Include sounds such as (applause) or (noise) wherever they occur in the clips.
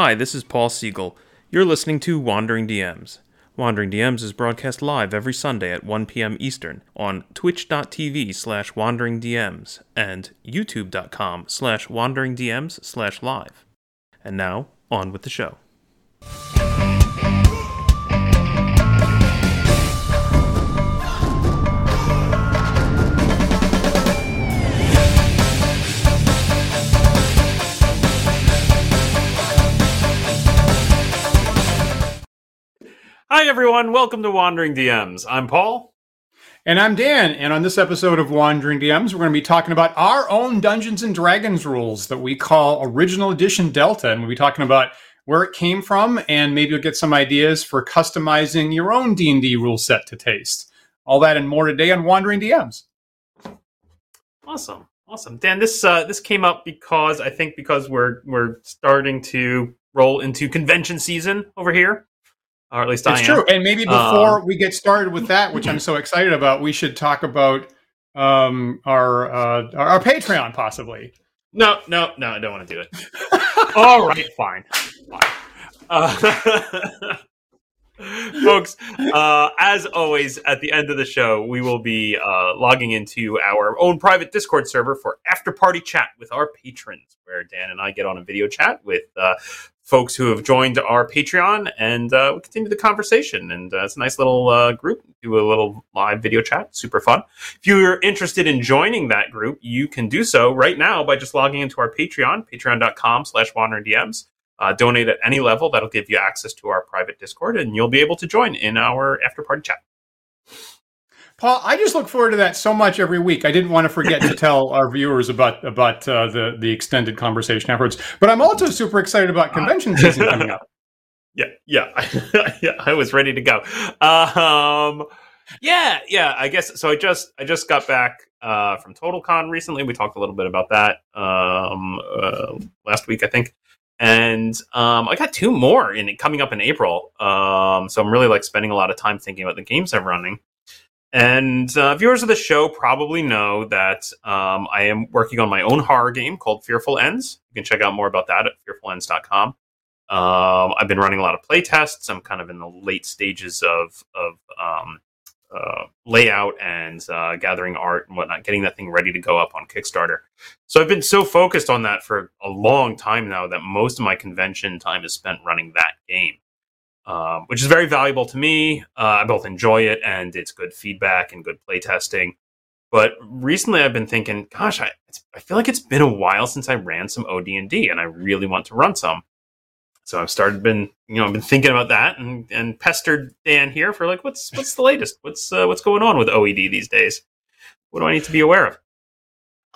Hi, this is Paul Siegel. You're listening to Wandering DMs. Wandering DMs is broadcast live every Sunday at 1 p.m. Eastern on twitch.tv slash wanderingdms and youtube.com slash wanderingdms slash live. And now, on with the show. Hi, everyone. Welcome to Wandering DMs. I'm Paul. And I'm Dan. And on this episode of Wandering DMs, we're going to be talking about our own Dungeons and Dragons rules that we call Original Edition Delta. And we'll be talking about where it came from and maybe you'll get some ideas for customizing your own D&D rule set to taste. All that and more today on Wandering DMs. Awesome. Awesome. Dan, this uh, this came up because I think because we're we're starting to roll into convention season over here or at least it's I am. true. And maybe before um, we get started with that, which I'm so excited about, we should talk about um, our, uh, our, our Patreon, possibly. No, no, no, I don't want to do it. (laughs) All right, fine, fine. Uh, (laughs) folks uh, as always at the end of the show we will be uh, logging into our own private discord server for after party chat with our patrons where dan and i get on a video chat with uh, folks who have joined our Patreon, and uh, we continue the conversation. And uh, it's a nice little uh, group. Do a little live video chat, super fun. If you're interested in joining that group, you can do so right now by just logging into our Patreon, patreon.com/slash DMs. Uh, donate at any level. That'll give you access to our private Discord, and you'll be able to join in our after party chat. Paul, I just look forward to that so much every week. I didn't want to forget to (laughs) tell our viewers about about uh, the the extended conversation afterwards. But I'm also super excited about convention season (laughs) coming up. Yeah, yeah, (laughs) yeah. I was ready to go. Um, yeah, yeah. I guess so. I just I just got back uh, from TotalCon recently. We talked a little bit about that um, uh, last week, I think. And um, I got two more in coming up in April. Um, so I'm really like spending a lot of time thinking about the games I'm running. And uh, viewers of the show probably know that um, I am working on my own horror game called Fearful Ends. You can check out more about that at fearfulends.com. Um, I've been running a lot of play tests. I'm kind of in the late stages of, of um, uh, layout and uh, gathering art and whatnot, getting that thing ready to go up on Kickstarter. So I've been so focused on that for a long time now that most of my convention time is spent running that game um, which is very valuable to me. Uh, I both enjoy it and it's good feedback and good playtesting. But recently, I've been thinking, gosh, I, I feel like it's been a while since I ran some OD&D, and I really want to run some. So I've started been you know I've been thinking about that and, and pestered Dan here for like what's what's the latest what's uh, what's going on with OED these days? What do I need to be aware of?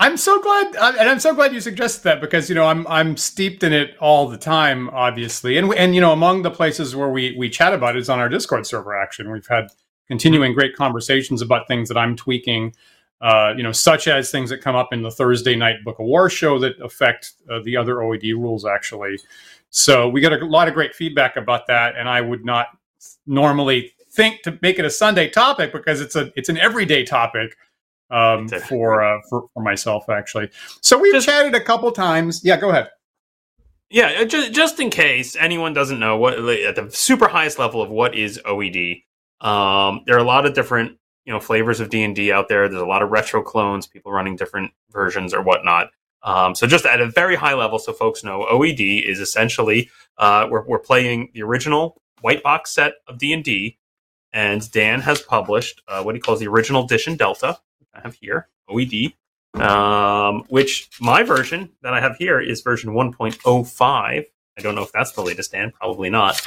I'm so glad, uh, and I'm so glad you suggested that because you know I'm I'm steeped in it all the time, obviously, and and you know among the places where we we chat about it is on our Discord server. Action, we've had continuing great conversations about things that I'm tweaking, uh, you know, such as things that come up in the Thursday night Book of War show that affect uh, the other OED rules actually. So we got a lot of great feedback about that, and I would not normally think to make it a Sunday topic because it's a it's an everyday topic um, for, uh, for for myself actually. So we've just, chatted a couple times. Yeah, go ahead. Yeah, uh, just just in case anyone doesn't know what at the super highest level of what is OED. Um, there are a lot of different you know flavors of D and D out there. There's a lot of retro clones, people running different versions or whatnot. Um, so just at a very high level, so folks know, OED is essentially uh, we're, we're playing the original white box set of D and D, and Dan has published uh, what he calls the original edition Delta, I have here, OED, um, which my version that I have here is version 1.05. I don't know if that's the latest, Dan. Probably not.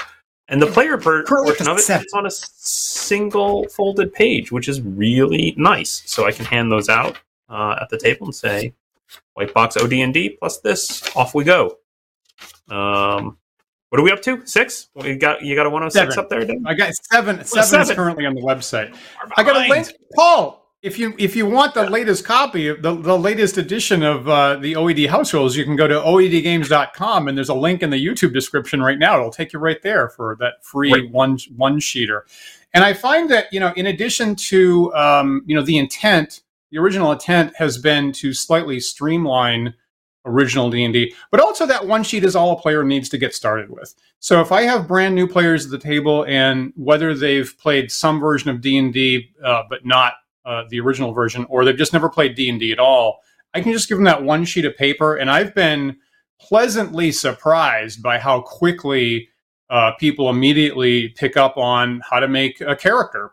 And the player per- portion of it is on a single folded page, which is really nice. So I can hand those out uh, at the table and say, "White box OD&D plus this. Off we go." Um, what are we up to? Six? We got you got a 106 seven. up there. Dan? I got seven. Seven, seven is currently on the website. I got a link. Paul, if you if you want the latest copy, the, the latest edition of uh, the OED house rules, you can go to oedgames.com and there's a link in the YouTube description right now. It'll take you right there for that free right. one one sheeter. And I find that you know, in addition to um, you know the intent, the original intent has been to slightly streamline original D&D, but also that one sheet is all a player needs to get started with. So if I have brand new players at the table and whether they've played some version of D&D uh, but not uh, the original version or they've just never played D&D at all, I can just give them that one sheet of paper and I've been pleasantly surprised by how quickly uh, people immediately pick up on how to make a character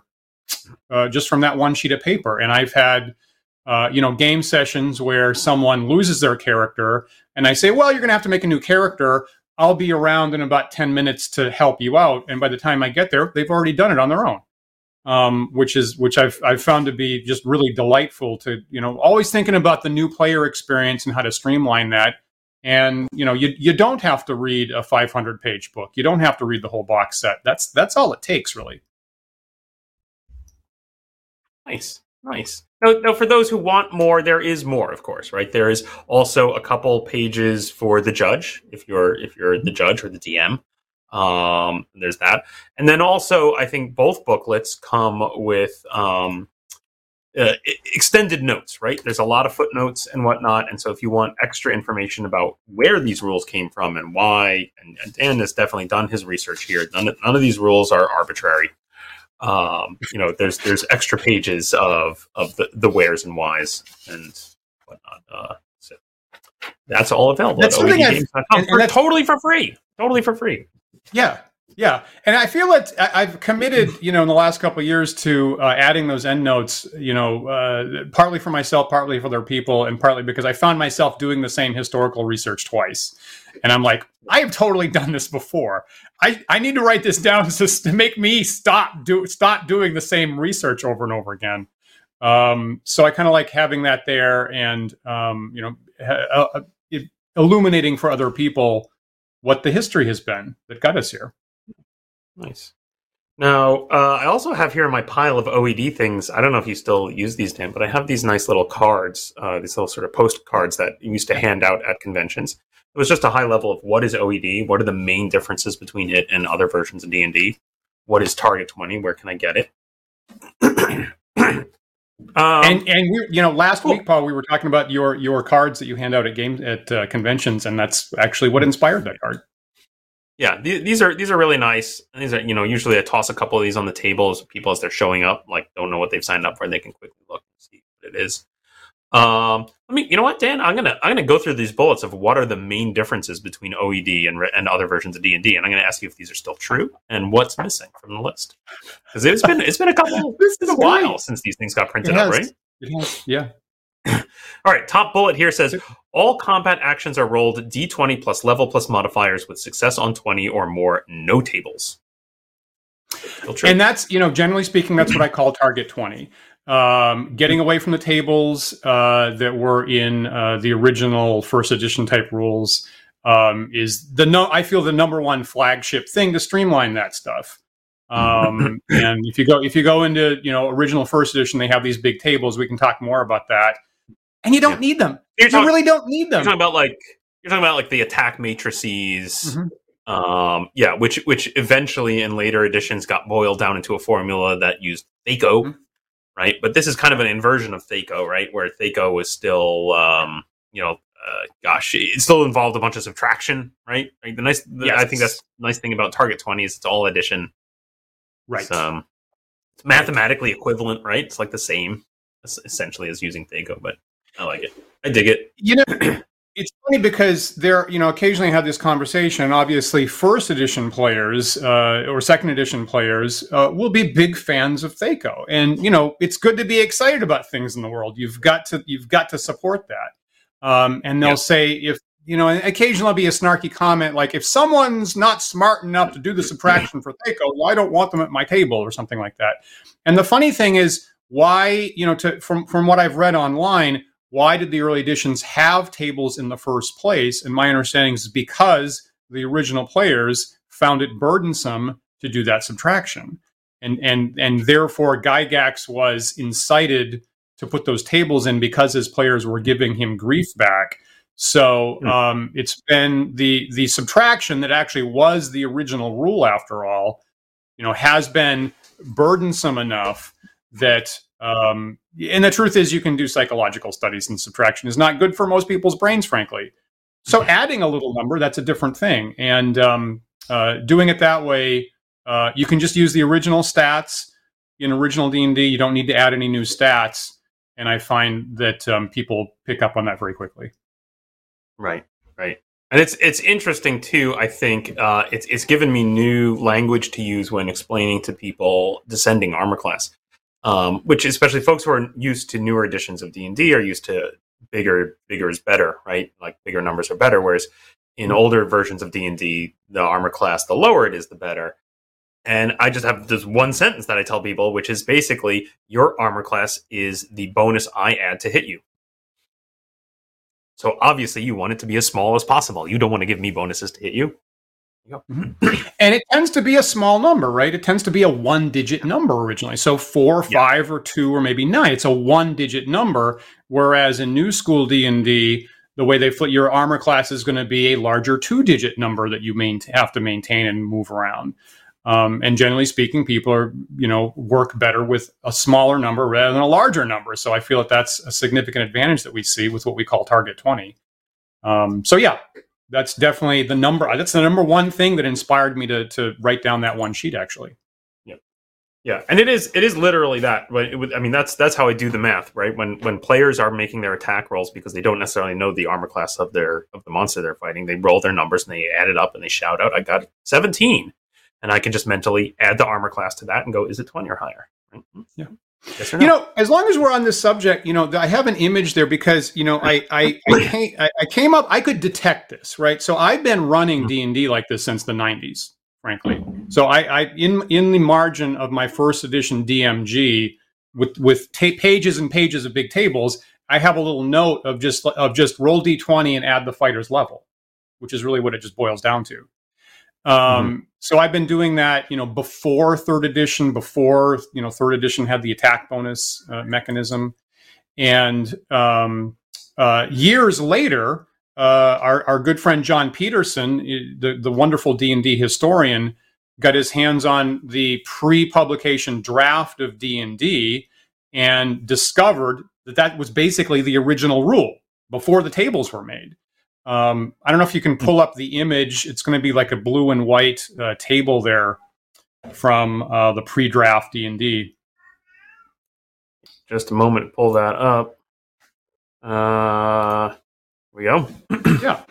uh, just from that one sheet of paper. And I've had, uh, you know, game sessions where someone loses their character, and I say, "Well, you're going to have to make a new character. I'll be around in about ten minutes to help you out." And by the time I get there, they've already done it on their own. Um, which is which I've I've found to be just really delightful to you know always thinking about the new player experience and how to streamline that. And you know you you don't have to read a 500 page book. You don't have to read the whole box set. That's that's all it takes really. Nice. Nice. Now, now for those who want more there is more of course right? There is also a couple pages for the judge if you're if you're the judge or the dm um there's that and then also i think both booklets come with um uh, extended notes, right? There's a lot of footnotes and whatnot. And so if you want extra information about where these rules came from and why, and, and Dan has definitely done his research here. None of, none of these rules are arbitrary. Um, you know, there's there's extra pages of of the, the wheres and whys and whatnot. Uh, so that's all available that's at OEDgames.com and, and totally for free. Totally for free. Yeah, yeah, and I feel that I've committed, you know, in the last couple of years to uh, adding those end notes. You know, uh, partly for myself, partly for other people, and partly because I found myself doing the same historical research twice, and I'm like, I have totally done this before. I, I need to write this down (laughs) just to make me stop do stop doing the same research over and over again. Um, so I kind of like having that there, and um, you know, uh, uh, illuminating for other people what the history has been that got us here. Nice. Now, uh, I also have here in my pile of OED things. I don't know if you still use these, Dan, but I have these nice little cards, uh, these little sort of postcards that you used to hand out at conventions. It was just a high level of what is OED, what are the main differences between it and other versions of D and D, what is Target Twenty, where can I get it? (clears throat) (coughs) um, and and we, you know, last cool. week, Paul, we were talking about your your cards that you hand out at games at uh, conventions, and that's actually what inspired that card yeah, these are these are really nice. These are you know usually I toss a couple of these on the tables. People as they're showing up like don't know what they've signed up for, they can quickly look and see what it is. Um, I mean, you know what, Dan? I'm gonna I'm gonna go through these bullets of what are the main differences between OED and and other versions of D and D, and I'm gonna ask you if these are still true and what's missing from the list because it's been it's been a couple (laughs) it's been a while since these things got printed up, right? Yeah. (clears throat) All right, top bullet here says all combat actions are rolled d20 plus level plus modifiers with success on 20 or more, no tables. And that's, you know, generally speaking, that's what I call target 20. Um, getting away from the tables uh, that were in uh, the original first edition type rules um, is the no. I feel the number one flagship thing to streamline that stuff. Um, (laughs) and if you go if you go into you know original first edition, they have these big tables. We can talk more about that and you don't yeah. need them. You're you really don't need them. You're talking about like you're talking about like the attack matrices. Mm-hmm. Um, yeah, which which eventually in later editions got boiled down into a formula that used THAC0, mm-hmm. Right? But this is kind of an inversion of THAC0, right? Where THAC0 was still, um, you know, uh, gosh, it still involved a bunch of subtraction, right? Like the nice, the, yes. I think that's the nice thing about Target Twenty is it's all addition, right? It's, um, it's mathematically equivalent, right? It's like the same essentially as using THAC0, but I like it. I dig it. You know, it's funny because there, you know, occasionally I have this conversation. Obviously, first edition players uh, or second edition players uh, will be big fans of THAC0, and you know, it's good to be excited about things in the world. You've got to, you've got to support that. Um, and they'll yep. say if you know, occasionally there'll be a snarky comment like, if someone's not smart enough to do the subtraction for THAC0, well, I don't want them at my table or something like that. And the funny thing is, why, you know, to, from from what I've read online why did the early editions have tables in the first place? And my understanding is because the original players found it burdensome to do that subtraction. And, and, and therefore, Gygax was incited to put those tables in because his players were giving him grief back. So hmm. um, it's been the the subtraction that actually was the original rule after all, you know, has been burdensome enough that um, and the truth is, you can do psychological studies, and subtraction is not good for most people's brains, frankly. So adding a little number, that's a different thing. And um, uh, doing it that way, uh, you can just use the original stats in original D&D. You don't need to add any new stats. And I find that um, people pick up on that very quickly. Right, right. And it's it's interesting too. I think uh, it's it's given me new language to use when explaining to people descending armor class, um, which especially folks who are used to newer editions of D and D are used to bigger bigger is better, right? Like bigger numbers are better. Whereas in mm-hmm. older versions of D and D, the armor class, the lower it is, the better. And I just have this one sentence that I tell people, which is basically your armor class is the bonus I add to hit you. So obviously, you want it to be as small as possible. You don't want to give me bonuses to hit you. (clears throat) And it tends to be a small number, right? It tends to be a one digit number originally. So four, five, yeah. or two, or maybe nine. It's a one digit number. Whereas in new school D and D, the way they flip your armor class is going to be a larger two digit number that you main- have to maintain and move around. Um, and generally speaking, people are, you know, work better with a smaller number rather than a larger number. So I feel that that's a significant advantage that we see with what we call target 20. Um, so yeah, that's definitely the number. Uh, that's the number one thing that inspired me to, to write down that one sheet actually. Yeah. Yeah. And it is, it is literally that, but I mean, that's, that's how I do the math, right? When, when players are making their attack rolls because they don't necessarily know the armor class of their, of the monster they're fighting, they roll their numbers and they add it up and they shout out, I got 17 and I can just mentally add the armor class to that and go, is it 20 or higher? Right? Yeah. Yes no? You know, as long as we're on this subject, you know, I have an image there because you know, I I, (laughs) I, came, I came up, I could detect this, right? So I've been running mm-hmm. D and D like this since the '90s, frankly. So I, I in in the margin of my first edition DMG with with ta- pages and pages of big tables, I have a little note of just of just roll d20 and add the fighter's level, which is really what it just boils down to. Um, mm-hmm. So I've been doing that, you know, before third edition, before you know third edition had the attack bonus uh, mechanism, and um, uh, years later, uh, our our good friend Jon Peterson, the the wonderful D and D historian, got his hands on the pre-publication draft of D and D, and discovered that that was basically the original rule before the tables were made. Um, I don't know if you can pull up the image. It's going to be like a blue and white uh, table there from uh, the pre-draft D and D. Just a moment to pull that up. Uh, we go. (clears throat) yeah.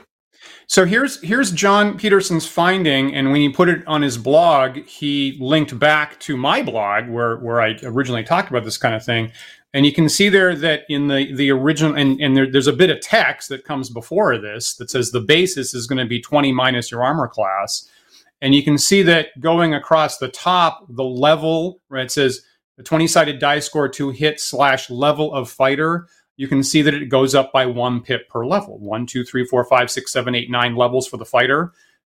So here's here's Jon Peterson's finding, and when he put it on his blog, he linked back to my blog where where I originally talked about this kind of thing. And you can see there that in the, the original, and, and there, there's a bit of text that comes before this that says the basis is going to be 20 minus your armor class. And you can see that going across the top, the level, right, it says the 20 sided die score to hit slash level of fighter. You can see that it goes up by one pip per level one, two, three, four, five, six, seven, eight, nine levels for the fighter.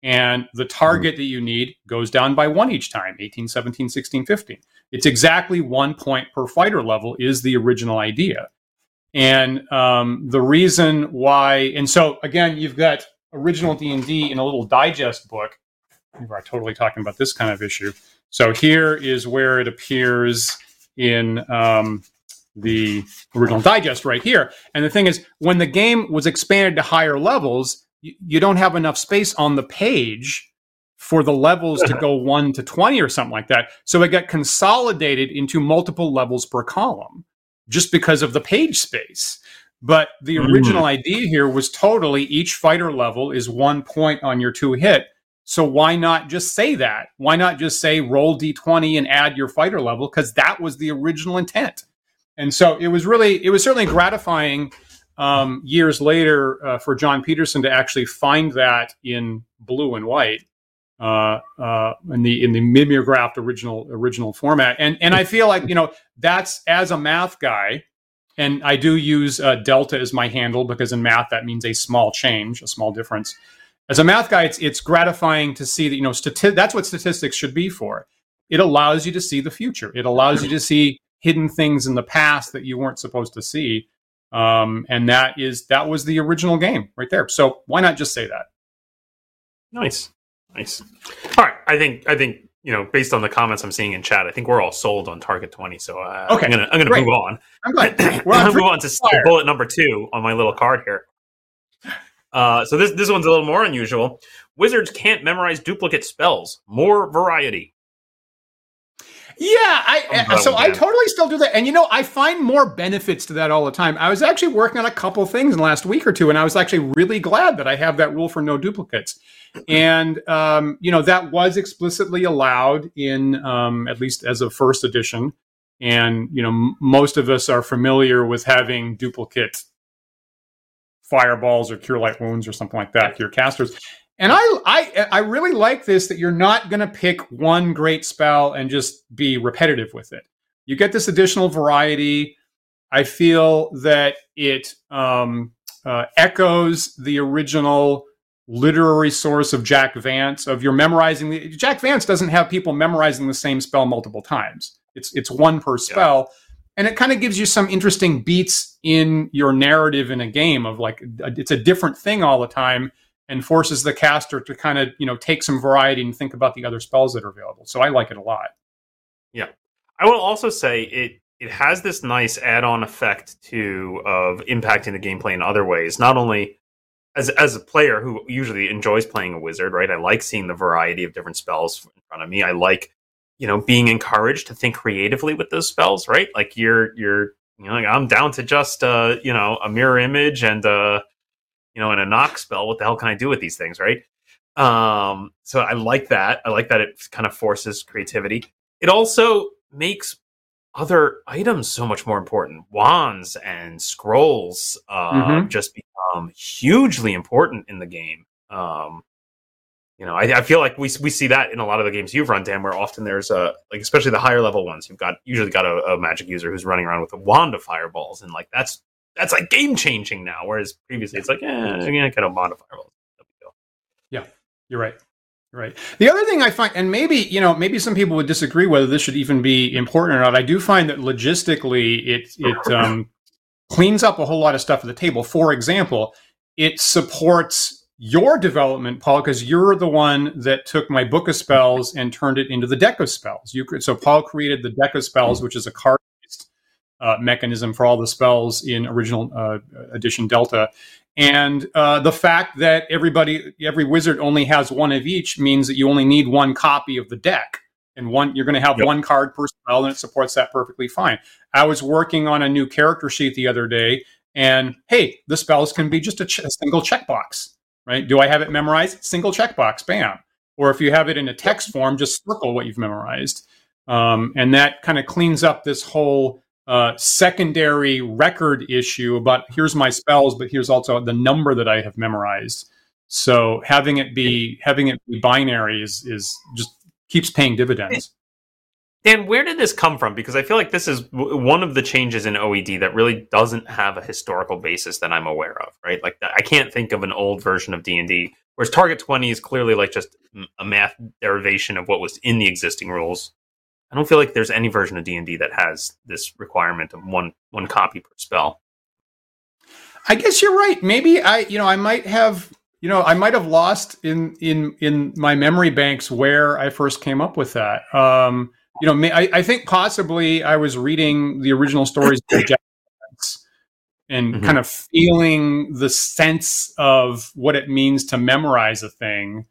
And the target that you need goes down by one each time 18, 17, 16, 15. It's exactly one point per fighter level is the original idea. And um, the reason why, and so again, you've got original D&D in a little digest book. We're totally talking about this kind of issue. So here is where it appears in um, the original digest right here. And the thing is, when the game was expanded to higher levels, you, you don't have enough space on the page for the levels to go (laughs) 1 to 20 or something like that. So it got consolidated into multiple levels per column just because of the page space. But the mm. original mm. idea here was totally each fighter level is one point on your two hit. So why not just say that? Why not just say roll d20 and add your fighter level? Because that was the original intent. And so it was really, it was certainly gratifying um, years later uh, for Jon Peterson to actually find that in blue and white uh, uh, in the in the mimeographed original original format. And and I feel like you know that's as a math guy, and I do use uh, delta as my handle because in math that means a small change, a small difference. As a math guy, it's it's gratifying to see that you know stati- that's what statistics should be for. It allows you to see the future. It allows you to see hidden things in the past that you weren't supposed to see. Um, and that is that was the original game right there. So why not just say that? Nice. Nice. All right. I think I think you know based on the comments I'm seeing in chat, I think we're all sold on target twenty. So uh, okay, I'm gonna I'm gonna Great. move on. I'm glad. (clears throat) I'm gonna move on to bullet number two on my little card here. Uh, so this this one's a little more unusual. Wizards can't memorize duplicate spells. More variety. Yeah, I so I totally still do that, and you know I find more benefits to that all the time. I was actually working on a couple things in the last week or two, and I was actually really glad that I have that rule for no duplicates, and um, you know that was explicitly allowed in um, at least as a first edition, and you know m- most of us are familiar with having duplicate fireballs or cure light wounds or something like that, cure casters. And I, I, I really like this that you're not going to pick one great spell and just be repetitive with it. You get this additional variety. I feel that it um, uh, echoes the original literary source of Jack Vance. Of your memorizing the Jack Vance doesn't have people memorizing the same spell multiple times. It's it's one per spell. Yeah and it kind of gives you some interesting beats in your narrative in a game of like it's a different thing all the time and forces the caster to kind of you know take some variety and think about the other spells that are available. So i like it a lot. Yeah. I will also say it it has this nice add-on effect too of impacting the gameplay in other ways. Not only as as a player who usually enjoys playing a wizard right? I like seeing the variety of different spells in front of me. I like you know being encouraged to think creatively with those spells right? Like you're you're you know like i'm down to just uh you know a mirror image and uh you know in a knock spell what the hell can i do with these things right? Um so i like that. I like that it kind of forces creativity. It also makes other items so much more important. Wands and scrolls uh mm-hmm. just become hugely important in the game. Um you know, I, I, feel like we we see that in a lot of the games you've run, Dan, where often there's a like, especially the higher level ones, you've got usually got a, a magic user who's running around with a wand of fireballs, and like that's that's like game changing now. Whereas previously, it's like, eh, I get a wand of fireballs. Yeah, you're right. You're right. The other thing I find, and maybe you know, maybe some people would disagree whether this should even be important or not. I do find that logistically, it it um, cleans up a whole lot of stuff at the table. For example, it supports your development, Paul, because you're the one that took my book of spells and turned it into the deck of spells. You could, so Paul created the deck of spells, which is a card uh, mechanism for all the spells in original uh, edition Delta. And uh, the fact that everybody, every wizard only has one of each means that you only need one copy of the deck. And one, you're going to have yep. one card per spell, and it supports that perfectly fine. I was working on a new character sheet the other day, and hey, the spells can be just a, ch- a single checkbox right? Do I have it memorized? Single checkbox, bam. Or if you have it in a text form, just circle what you've memorized. Um, and that kind of cleans up this whole uh, secondary record issue about here's my spells, but here's also the number that I have memorized. So having it be having it be binary is is just keeps paying dividends. Dan, where did this come from? Because I feel like this is w- one of the changes in OED that really doesn't have a historical basis that I'm aware of, right? Like I can't think of an old version of D&D whereas Target 20 is clearly like just a math derivation of what was in the existing rules. I don't feel like there's any version of D&D that has this requirement of one one copy per spell. I guess you're right. Maybe I, you know, I might have, you know, I might have lost in in in my memory banks where I first came up with that. Um, you know, I, I think possibly I was reading the original stories of Jack Vance mm-hmm. kind of feeling the sense of what it means to memorize a thing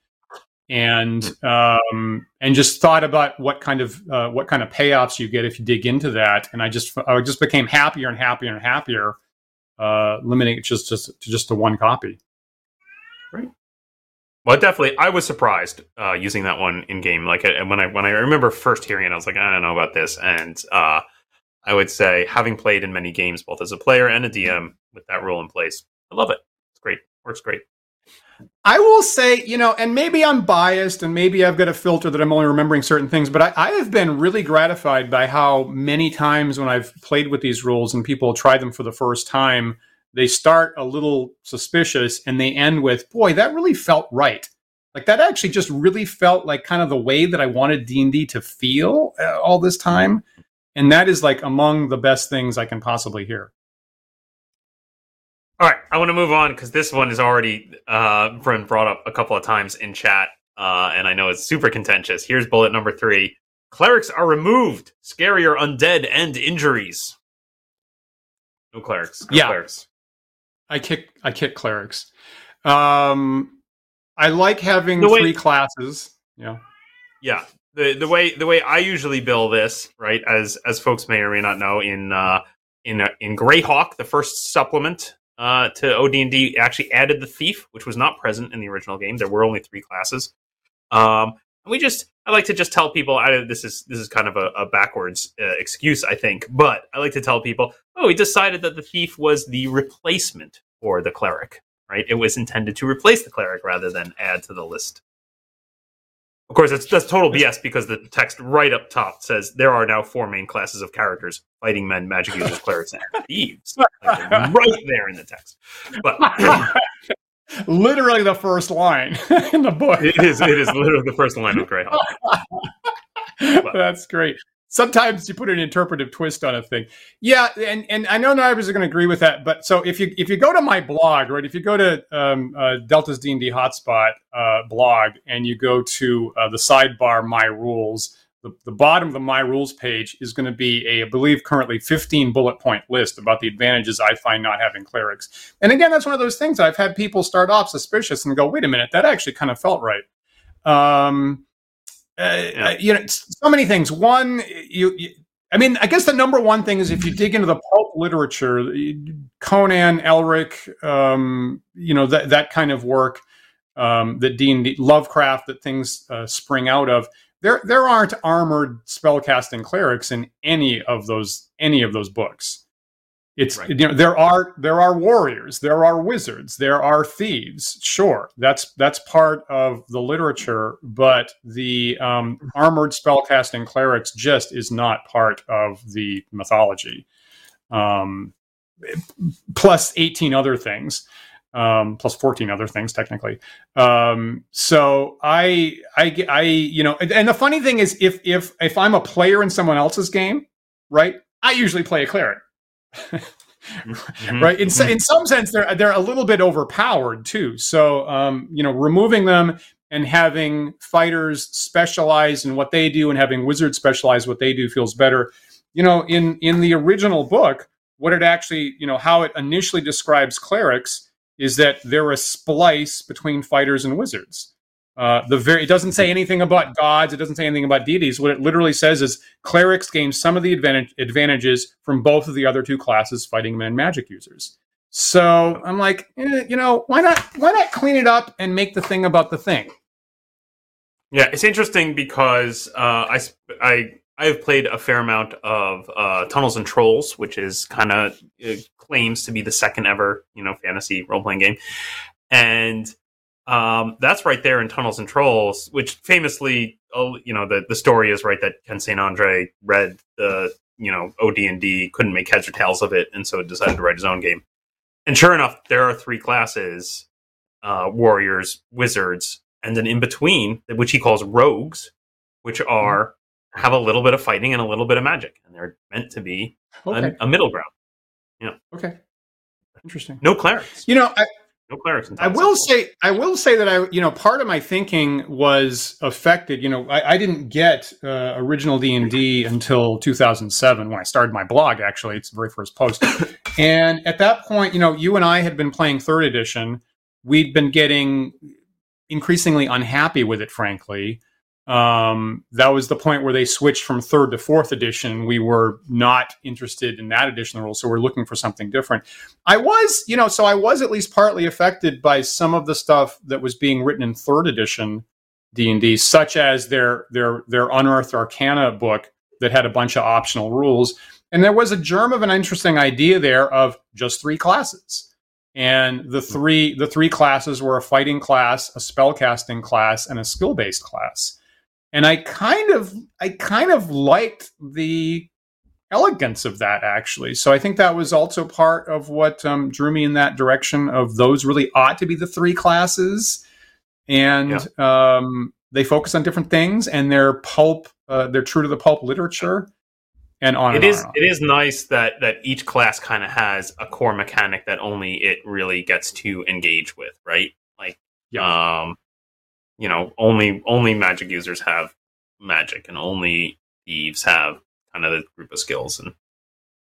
and um, and just thought about what kind of uh, what kind of payoffs you get if you dig into that and i just i just became happier and happier and happier uh, limiting it just, just to just to one copy right well, definitely, I was surprised uh, using that one in game. Like when I when I remember first hearing it, I was like, I don't know about this. And uh, I would say, having played in many games, both as a player and a DM, with that rule in place, I love it. It's great. Works great. I will say, you know, and maybe I'm biased and maybe I've got a filter that I'm only remembering certain things, but I, I, have been really gratified by how many times when I've played with these rules and people try them for the first time, they start a little suspicious and they end with, boy, that really felt right. Like that actually just really felt like kind of the way that I wanted D&D to feel uh, all this time. And that is like among the best things I can possibly hear. All right, I want to move on because this one is already uh, been brought up a couple of times in chat, uh, and I know it's super contentious. Here's bullet number three: Clerics are removed. Scarier undead and injuries. No clerics. No yeah. Clerics. I kick I kick clerics. Um, I like having way- three classes. Yeah. Yeah. The the way the way I usually bill this, right, as as folks may or may not know, in uh in uh, in Greyhawk, the first supplement uh to OD&D actually added the thief, which was not present in the original game. There were only three classes. Um and we just I like to just tell people I, this is this is kind of a, a backwards uh, excuse I think, but I like to tell people, oh, we decided that the thief was the replacement for the cleric, right? It was intended to replace the cleric rather than add to the list. Of course, that's, that's total BS because the text right up top says there are now four main classes of characters: fighting men, magic users, clerics, and thieves. (laughs) Like, right there in the text. But (laughs) Literally the first line (laughs) in the book. it is it is literally the first line of Greyhawk. That's great. Sometimes you put an interpretive twist on a thing. Yeah, and, and I know neighbors are going to agree with that. But so if you if you go to my blog, right, if you go to um, uh, Delta's D and D hotspot uh, blog and you go to uh, the sidebar My Rules, the, the bottom of the My Rules page is going to be a, I believe, currently 15 bullet point list about the advantages I find not having clerics. And again, that's one of those things I've had people start off suspicious and go, wait a minute, that actually kind of felt right. Um, uh, Yeah. uh, you know, so many things. One, you, you, I mean, I guess the number one thing is if you dig into the pulp literature, Conan, Elric, um, you know that that kind of work, um, that D and D, Lovecraft, that things uh, spring out of. There, there aren't armored spellcasting clerics in any of those any of those books. It's Right. you know there are there are warriors, there are wizards, there are thieves. Sure, that's that's part of the literature, but the um, armored spellcasting clerics just is not part of the mythology. Um, plus eighteen other things, um, plus fourteen other things technically. Um, so I, I, I, you know, and, and the funny thing is, if if if I'm a player in someone else's game, right, I usually play a cleric. Mhm. right? In, so- in some sense they're they're a little bit overpowered too. So um you know removing them and having fighters specialize in what they do and having wizards specialize what they do feels better. You know in in the original book what it actually you know how it initially describes clerics is that they're a splice between fighters and wizards uh, the very it doesn't say anything about gods. It doesn't say anything about deities. What it literally says is clerics gain some of the advantage, advantages from both of the other two classes, fighting men and magic users. So I'm like, eh, you know, why not? Why not clean it up and make the thing about the thing? Yeah, it's interesting because uh, I I I have played a fair amount of uh, Tunnels and Trolls, which is kind of claims to be the second ever you know fantasy role playing game, and um, that's right there in Tunnels and Trolls, which famously, oh, you know, the the story is right that Ken St. Andre read the you know OD and D, couldn't make heads or tails of it, and so decided to write his own game. And sure enough, there are three classes: uh, warriors, wizards, and then in between, which he calls rogues, which are have a little bit of fighting and a little bit of magic, and they're meant to be Okay, a, a middle ground. Yeah. Okay, interesting. No clerics, You know, I, no clerics. I will say, I will say that I, you know, part of my thinking was affected. You know, I, I didn't get uh, original D and D until 2007 when I started my blog. Actually, it's the very first post. (laughs) and at that point, you know, you and I had been playing third edition. We'd been getting increasingly unhappy with it, frankly. Um, that was the point where they switched from third to fourth edition. We were not interested in that edition of the rules, so we're looking for something different. I was, you know, so I was at least partly affected by some of the stuff that was being written in third edition D and D, such as their their their Unearthed Arcana book that had a bunch of optional rules, and there was a germ of an interesting idea there of just three classes, and the three the three classes were a fighting class, a spellcasting class, and a skill based class, and I kind of I kind of liked the elegance of that actually so i think that was also part of what um, drew me in that direction of those really ought to be the three classes and um, they focus on different things and they're pulp uh, they're true to the pulp literature and on It and is. on and on. It is nice that that each class kind of has a core mechanic that only it really gets to engage with, right? Like, um, you know, only only magic users have magic, and only thieves have kind of the group of skills, and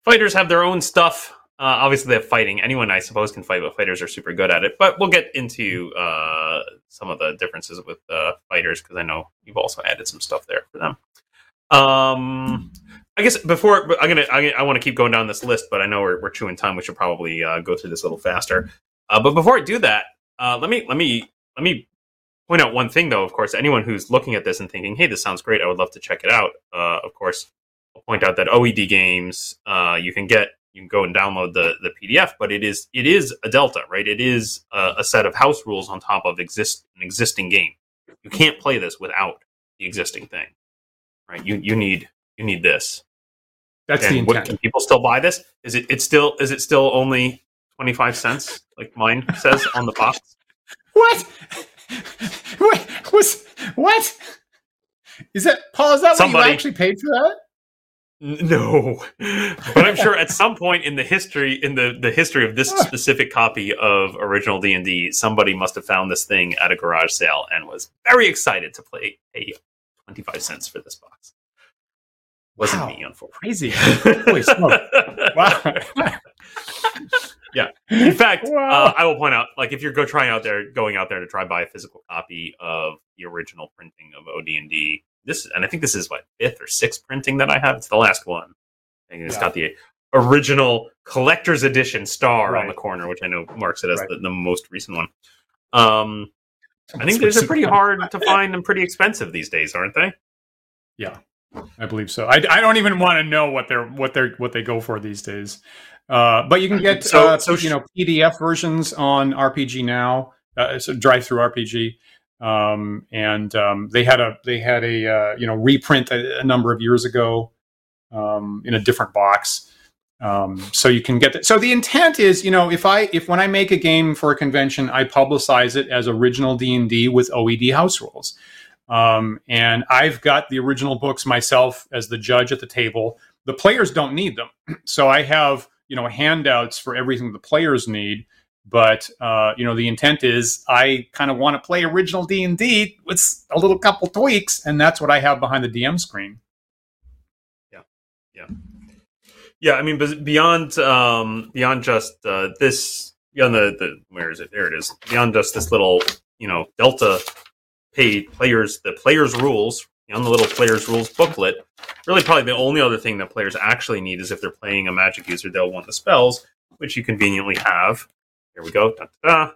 fighters have their own stuff. Uh, obviously, they have fighting. Anyone, I suppose, can fight, but fighters are super good at it. But we'll get into uh, some of the differences with uh, fighters because I know you've also added some stuff there for them. Um, I guess before I'm gonna, I, I want to keep going down this list, but I know we're, we're chewing time. We should probably uh, go through this a little faster. Uh, but before I do that, uh, let me let me let me point out one thing, though. Of course, anyone who's looking at this and thinking, "Hey, this sounds great. I would love to check it out." Uh, of course, I'll point out that OED games uh, you can get you can go and download the the PDF, but it is it is a delta, right? It is a, a set of house rules on top of exist an existing game. You can't play this without the existing thing, right? You you need you need this. That's and the what, intent. can people still buy this? Is it it's still is it still only twenty five cents like mine says on the box? (laughs) What? (laughs) what was what? Is that Paul? Is that what you actually paid for that? No, but I'm sure at some point in the history in the the history of this (laughs) specific copy of original D and D, somebody must have found this thing at a garage sale and was very excited to play a twenty five cents for this box. Wasn't Wow. me, unfortunately. Crazy. Holy smoke. (laughs) Wow. Yeah. In fact, (laughs) Wow. uh, I will point out, like, if you're go trying out there, going out there to try buy a physical copy of the original printing of OD and D, this, and I think this is what fifth or sixth printing that I have. It's the last one. And it's Yeah. got the original collector's edition star on the corner, which I know marks it as Right. the, the most recent one. Um, I think these are pretty (laughs) hard to find and pretty expensive these days, aren't they? Yeah, I believe so. I, I don't even want to know what they're what they're what they go for these days. Uh, but you can get So- uh, so you know PDF versions on RPGNow. Uh, so DriveThruRPG, um, and um, they had a they had a uh, you know reprint a, a number of years ago um, in a different box. Um, so you can get that. So the intent is, you know, if I if when I make a game for a convention, I publicize it as original D and D with OED house rules. Um, and I've got the original books myself as the judge at the table. The players don't need them, (clears throat) so I have you know handouts for everything the players need. But uh, you know the intent is I kind of want to play original D and D with a little couple tweaks, and that's what I have behind the DM screen. Yeah, Yeah. Yeah. I mean, beyond um, beyond just uh, this, beyond the, the where is it? There it is. Beyond just this little, you know, Delta paid players, the players' rules, on the little players' rules booklet. Really, probably the only other thing that players actually need is if they're playing a Magic user, they'll want the spells, which you conveniently have. Here we go. Da, da, da.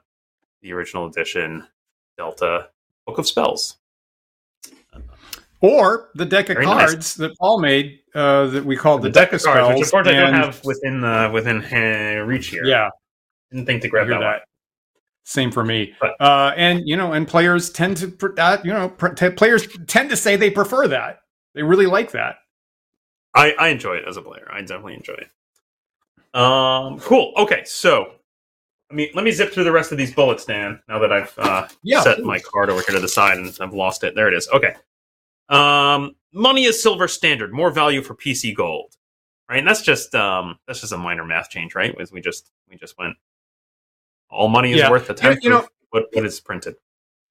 The original edition Delta Book of Spells. Or the deck of Very nice. cards that Paul made that uh, that we called the, deck deck of cards, spells. which of course I don't have within uh, within uh, reach here. Yeah, didn't think to grab that. one. that. Same for me. But- uh, and you know, and players tend to, uh, you know, pr- t- players tend to say they prefer that. They really like that. I, I enjoy it as a player. I definitely enjoy it. Um, cool. Okay, so let me let me zip through the rest of these bullets, Dan. Now that I've uh, Yeah, set please. my card over here to the side and I've lost it. There it is. Okay. Um, money is silver standard. More value for PC gold. Right, and that's just um, that's just a minor math change, right? Was we just we just went all money is Yeah. worth the tenth you know- of what what is printed.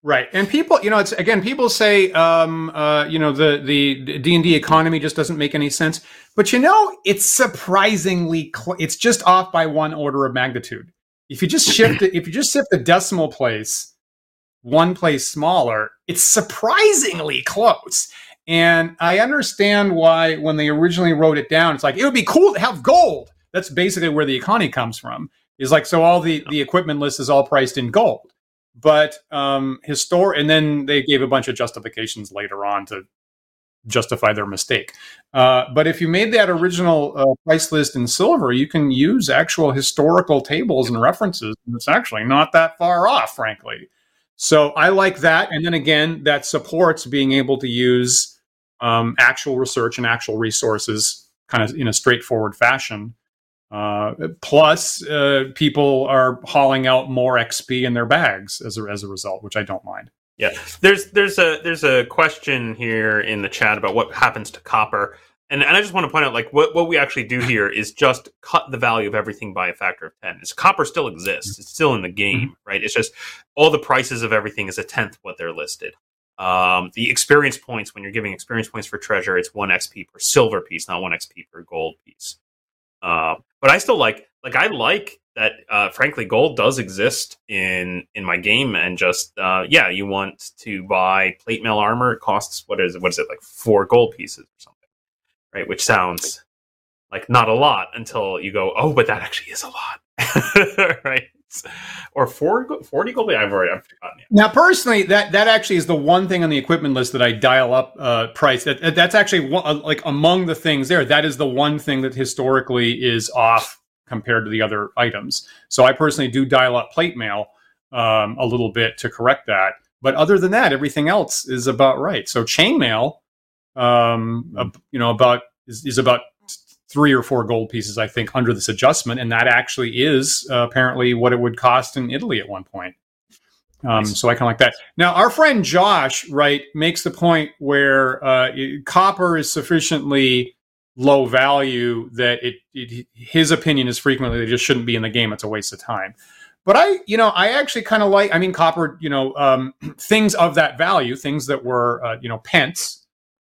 Right, and people, you know, it's again, people say, um, uh, you know, the the D and D economy just doesn't make any sense. But you know, it's surprisingly, cl- it's just off by one order of magnitude. If you just shift if you just shift the decimal place one place smaller, it's surprisingly close. And I understand why when they originally wrote it down, it's like it would be cool to have gold. That's basically where the economy comes from. Is like so all the the equipment list is all priced in gold but um histor and then they gave a bunch of justifications later on to justify their mistake. Uh, but if you made that original uh, price list in silver you can use actual historical tables and references and it's actually not that far off frankly. So i like that and then again that supports being able to use um, actual research and actual resources kind of in a straightforward fashion uh, plus, uh, people are hauling out more XP in their bags as a, as a result, which I don't mind. Yeah, there's there's a there's a question here in the chat about what happens to copper, and and I just want to point out like what what we actually do here is just cut the value of everything by a factor of ten. It's copper still exists; it's still in the game, right? It's just all the prices of everything is a tenth what they're listed. Um, the experience points when you're giving experience points for treasure, it's one XP per silver piece, not one XP per gold piece. Uh, but I still like like I like that. Uh, frankly, gold does exist in in my game, and just uh, yeah, you want to buy plate mail armor. It costs what is? What is it like four gold pieces or something, right? Which sounds like not a lot until you go, oh, but that actually is a lot, (laughs) right? Or four, 40 gold. I've already I've forgotten. Now, personally, that that actually is the one thing on the equipment list that I dial up uh, price. That that's actually one, uh, like among the things there. That is the one thing that historically is off compared to the other items. So I personally do dial up plate mail um, a little bit to correct that. But other than that, everything else is about right. So chainmail, um, uh, you know, about is, is about three or four gold pieces, I think, under this adjustment, and that actually is uh, apparently what it would cost in Italy at one point. Um, nice. So I kind of like that. Now, our friend Josh, right, makes the point where uh, it, copper is sufficiently low value that it, it, his opinion is frequently it just shouldn't be in the game. It's a waste of time. But I, you know, I actually kind of like. I mean, copper, you know, um, (clears throat) things of that value, things that were, uh, you know, pence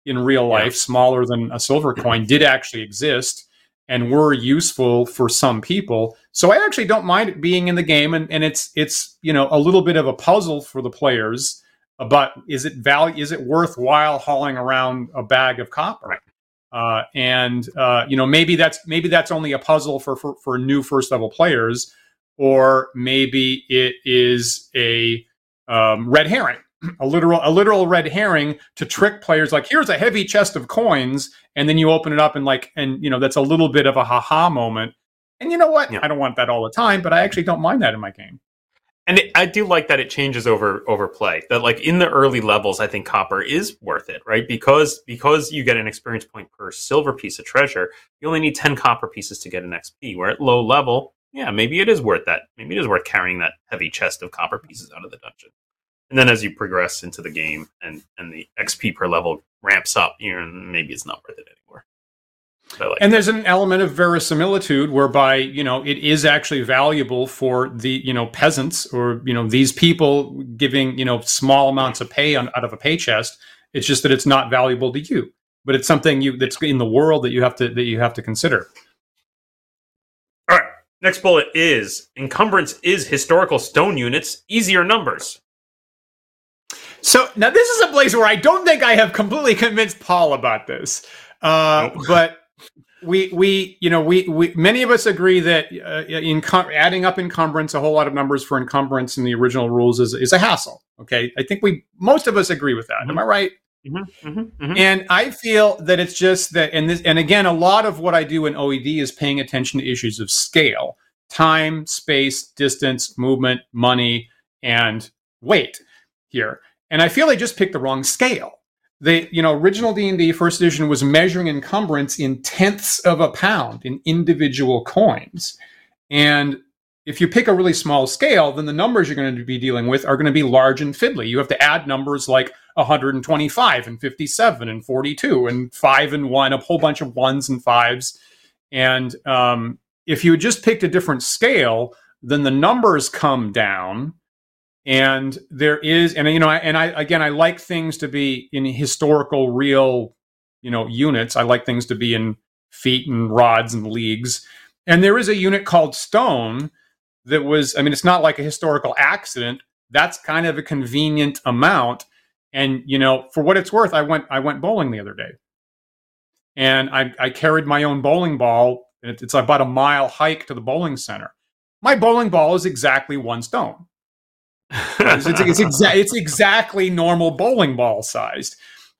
in real life, yeah. smaller than a silver coin, did actually exist and were useful for some people. So I actually don't mind it being in the game, and, and it's it's you know a little bit of a puzzle for the players But is it value is it worthwhile hauling around a bag of copper? Uh, and uh, you know maybe that's maybe that's only a puzzle for, for for new first level players, or maybe it is a um, red herring a literal a literal red herring to trick players like here's a heavy chest of coins and then you open it up and like and you know that's a little bit of a haha moment. And you know what? Yeah. i don't want that all the time but i actually don't mind that in my game. And it, i do like that it changes over over play that like in the early levels i think copper is worth it right? Because because you get an experience point per silver piece of treasure you only need 10 copper pieces to get an xp where at low level yeah maybe it is worth that maybe it is worth carrying that heavy chest of copper pieces out of the dungeon and then as you progress into the game and and the XP per level ramps up, you know, maybe it's not worth it anymore. Like and there's an element of verisimilitude whereby you know it is actually valuable for the you know peasants or you know these people giving you know small amounts of pay on, out of a pay chest. It's just that it's not valuable to you, but it's something you that's in the world that you have to that you have to consider. All right, next bullet is encumbrance is historical stone units easier numbers. So now this is a place where I don't think I have completely convinced Paul about this, uh, nope. but we we you know we, we many of us agree that uh, in adding up encumbrance a whole lot of numbers for encumbrance in the original rules is is a hassle. Okay, I think we most of us agree with that. Mm-hmm. Am I right? Mm-hmm, mm-hmm, mm-hmm. And I feel that it's just that, and this, and again, a lot of what I do in OED is paying attention to issues of scale, time, space, distance, movement, money, and weight here. And I feel they just picked the wrong scale. The you know original D&D first edition was measuring encumbrance in tenths of a pound in individual coins. And if you pick a really small scale, then the numbers you're going to be dealing with are going to be large and fiddly. You have to add numbers like 125 and 57 and 42 and 5 and 1, a whole bunch of ones and fives. And um, if you had just picked a different scale, then the numbers come down and there is and you know and i again i like things to be in historical real you know units. I like things to be in feet and rods and leagues. And there is a unit called stone that was i mean it's not like a historical accident. That's kind of a convenient amount. And you know for what it's worth i went i went bowling the other day. And i, I carried my own bowling ball it's about a mile hike to the bowling center. My bowling ball is exactly one stone it's, it's, exa- it's exactly normal bowling ball sized.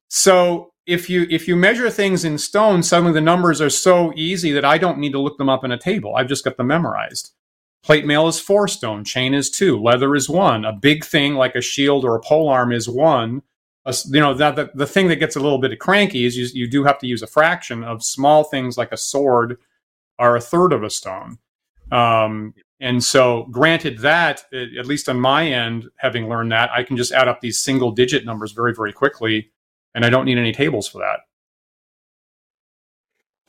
So if you if you measure things in stone, suddenly the numbers are so easy that I don't need to look them up in a table. I've just got them memorized. Plate mail is four stone, chain is two, leather is one. A big thing like a shield or a pole arm is one. A, you know, that the, the thing that gets a little bit cranky is you, you do have to use a fraction of small things like a sword are a third of a stone. Um, and so, granted that, at least on my end, having learned that, I can just add up these single digit numbers very, very quickly, and I don't need any tables for that.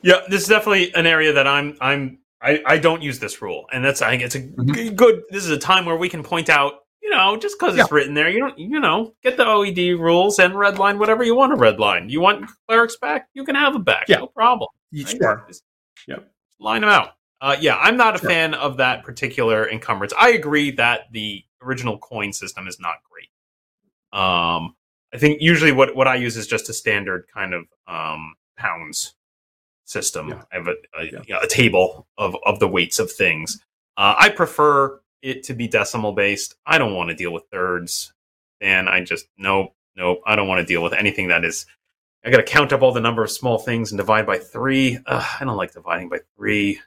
Yeah, this is definitely an area that I'm I'm I, I don't use this rule, and that's I think it's a mm-hmm. good. This is a time where we can point out, you know, just because it's written there, you don't, you know, get the OED rules and redline whatever you want to redline. You want clerics back, you can have them back, yeah. no problem. Right? Sure. Just, yep. Line them out. Uh, yeah, I'm not a Sure. fan of that particular encumbrance. I agree that the original coin system is not great. Um, I think usually what, what I use is just a standard kind of um, pounds system. Yeah. I have a, a, Yeah. you know, a table of, of the weights of things. Uh, I prefer it to be decimal based. I don't want to deal with thirds, and I just nope, nope. I don't want to deal with anything that is. I got to count up all the number of small things and divide by three. Ugh, I don't like dividing by three.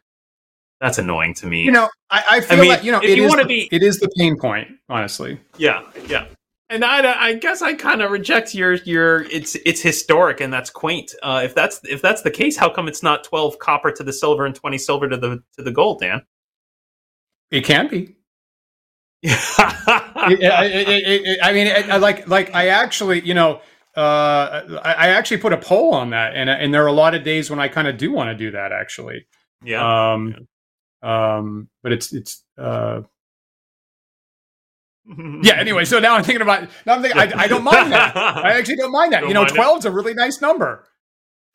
That's annoying to me. You know, I, I feel mean, that you know if it you is wanna the- be- it is the pain point, honestly. Yeah, yeah. And I, I guess I kind of reject your your it's it's historic and that's quaint. Uh, if that's if that's the case, how come it's not twelve copper to the silver and twenty silver to the to the gold, Dan? It can be. It- it- it- it- it- I mean, it- I like like I actually, you know, uh, I, I actually put a poll on that, and and there are a lot of days when I kind of do want to do that, actually. yeah. Um, um, but it's it's uh, (laughs) yeah. Anyway, so now I'm thinking about now I'm thinking I, I don't mind that. I (laughs) actually don't mind that. Don't you know, mind it? 12 is a really nice number.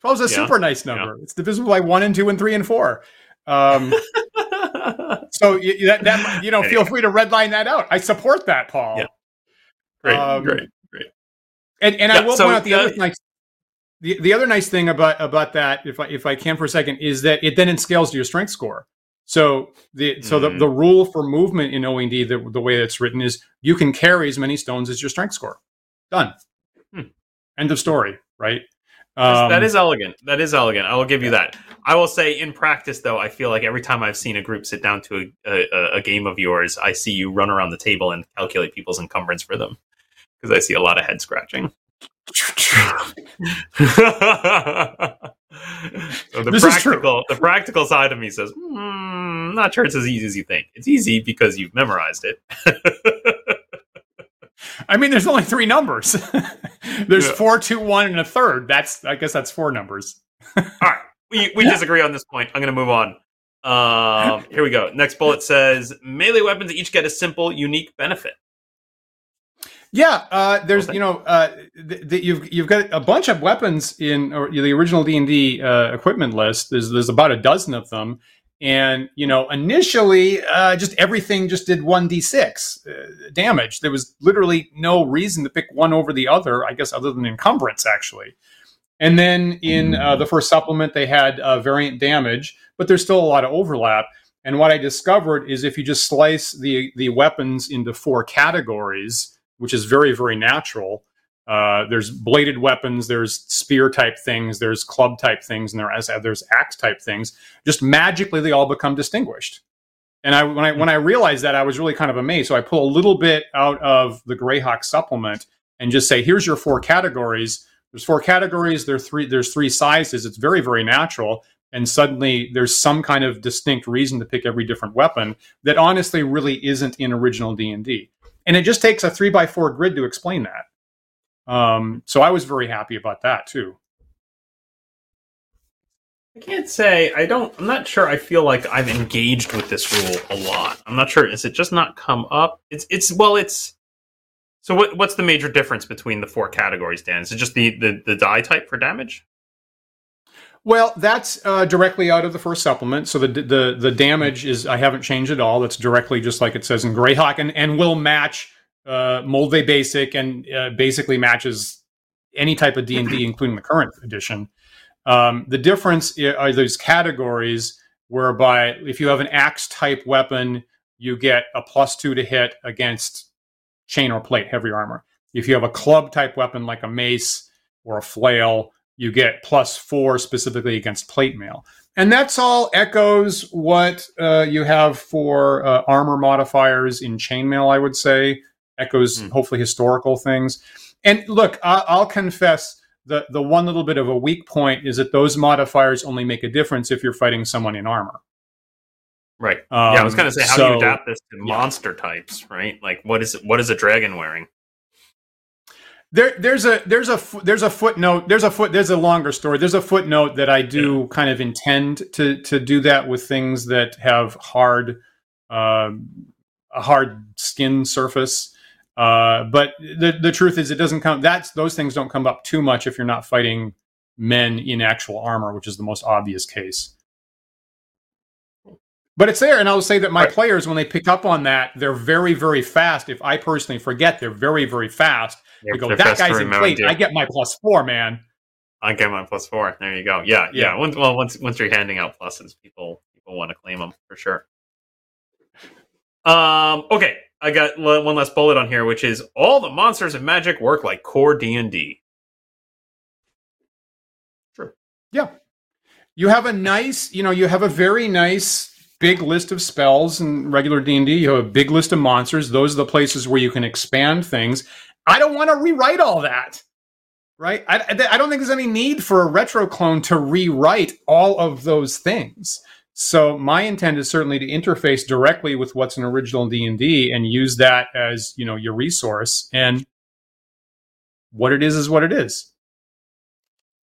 12 is a Yeah, super nice number. It's divisible by one and two and three and four. Um, (laughs) so you, that, that you know, feel free to redline that out. I support that, Paul. Yeah. great, um, great. And, and I will so, point out the uh, other nice, the, the other nice thing about about that, if I if I can for a second, is that it then it scales to your strength score. So the so the, Mhm. the rule for movement in OED, the, the way it's written is you can carry as many stones as your strength score. Done. Hmm. End of story. Right. That's- Um, is elegant. That is elegant. I will give you that. I will say, in practice, though, I feel like every time I've seen a group sit down to a, a, a game of yours, I see you run around the table and calculate people's encumbrance for them because I see a lot of head scratching. (laughs) so the This practical, the practical side of me says, "I'm not sure it's as easy as you think. It's easy because you've memorized it." (laughs) I mean, there's only three numbers. (laughs) there's Yeah. four, two, one, and a third. That's I guess that's four numbers. (laughs) All right, we we disagree on this point. I'm going to move on. Um, here we go. Next bullet says melee weapons each get a simple, unique benefit. Yeah, uh, there's you know uh, th- th- you've you've got a bunch of weapons in or the original D and D uh, equipment list. There's there's about a dozen of them, and you know initially uh, just everything just did one d six uh, damage. There was literally no reason to pick one over the other. I guess other than encumbrance actually. And then in uh, the first supplement they had uh, variant damage, but there's still a lot of overlap. And what I discovered is if you just slice the the weapons into four categories which is very very natural. Uh, there's bladed weapons, there's spear type things, there's club type things, and there's there's axe type things. Just magically, they all become distinguished. And I when I when I realized that, I was really kind of amazed. So I pull a little bit out of the Greyhawk supplement and just say, here's your four categories. There's four categories. There's three. There's three sizes. It's very very natural. And suddenly, there's some kind of distinct reason to pick every different weapon that honestly really isn't in original D and D and it just takes a three by four grid to explain that. Um, so I was very happy about that too. I can't say I don't. I'm not sure. I feel like I've engaged with this rule a lot. I'm not sure. Is it just not come up? It's it's well. It's so. What what's the major difference between the four categories, Dan? Is it just the the, the die type for damage? Well, that's uh, directly out of the first supplement. So the the the damage is I haven't changed at all. That's directly just like it says in Greyhawk, and and will match uh, Moldvay Basic and uh, basically matches any type of D and D, including the current edition. Um, the difference are those categories whereby if you have an axe type weapon, you get a plus two to hit against chain or plate heavy armor. If you have a club type weapon like a mace or a flail, you get plus four specifically against plate mail. And that's all echoes what uh, you have for uh, armor modifiers in chainmail, I would say. Echoes Hmm. hopefully historical things. And look, I- I'll confess the, the one little bit of a weak point is that those modifiers only make a difference if you're fighting someone in armor. Right. Um, yeah, I was going to say how do you adapt this to yeah. monster types? Right. Like what is what is a dragon wearing? There, there's a there's a there's a footnote there's a foot there's a longer story there's a footnote that I do kind of intend to to do that with things that have hard um, a hard skin surface uh, but the the truth is it doesn't come that's those things don't come up too much if you're not fighting men in actual armor which is the most obvious case But it's there, and I'll say that my Right. players, when they pick up on that, they're very, very fast. If I personally forget, they're very, very fast. They go, that guy's in remember, plate. I get my plus four, man. I get my plus four. There you go. Yeah, yeah. Yeah. Once, well, once once you're handing out pluses, people people want to claim them for sure. Um. Okay, I got one last bullet on here, which is all the monsters of magic work like core D and D. True. Yeah. You have a nice, you know, you have a very nice big list of spells in regular D&D. You have a big list of monsters. Those are the places where you can expand things. I don't want to rewrite all that. Right? I, I don't think there's any need for a retro clone to rewrite all of those things. So my intent is certainly to interface directly with what's an original D&D and use that as, you know, your resource and what it is is what it is.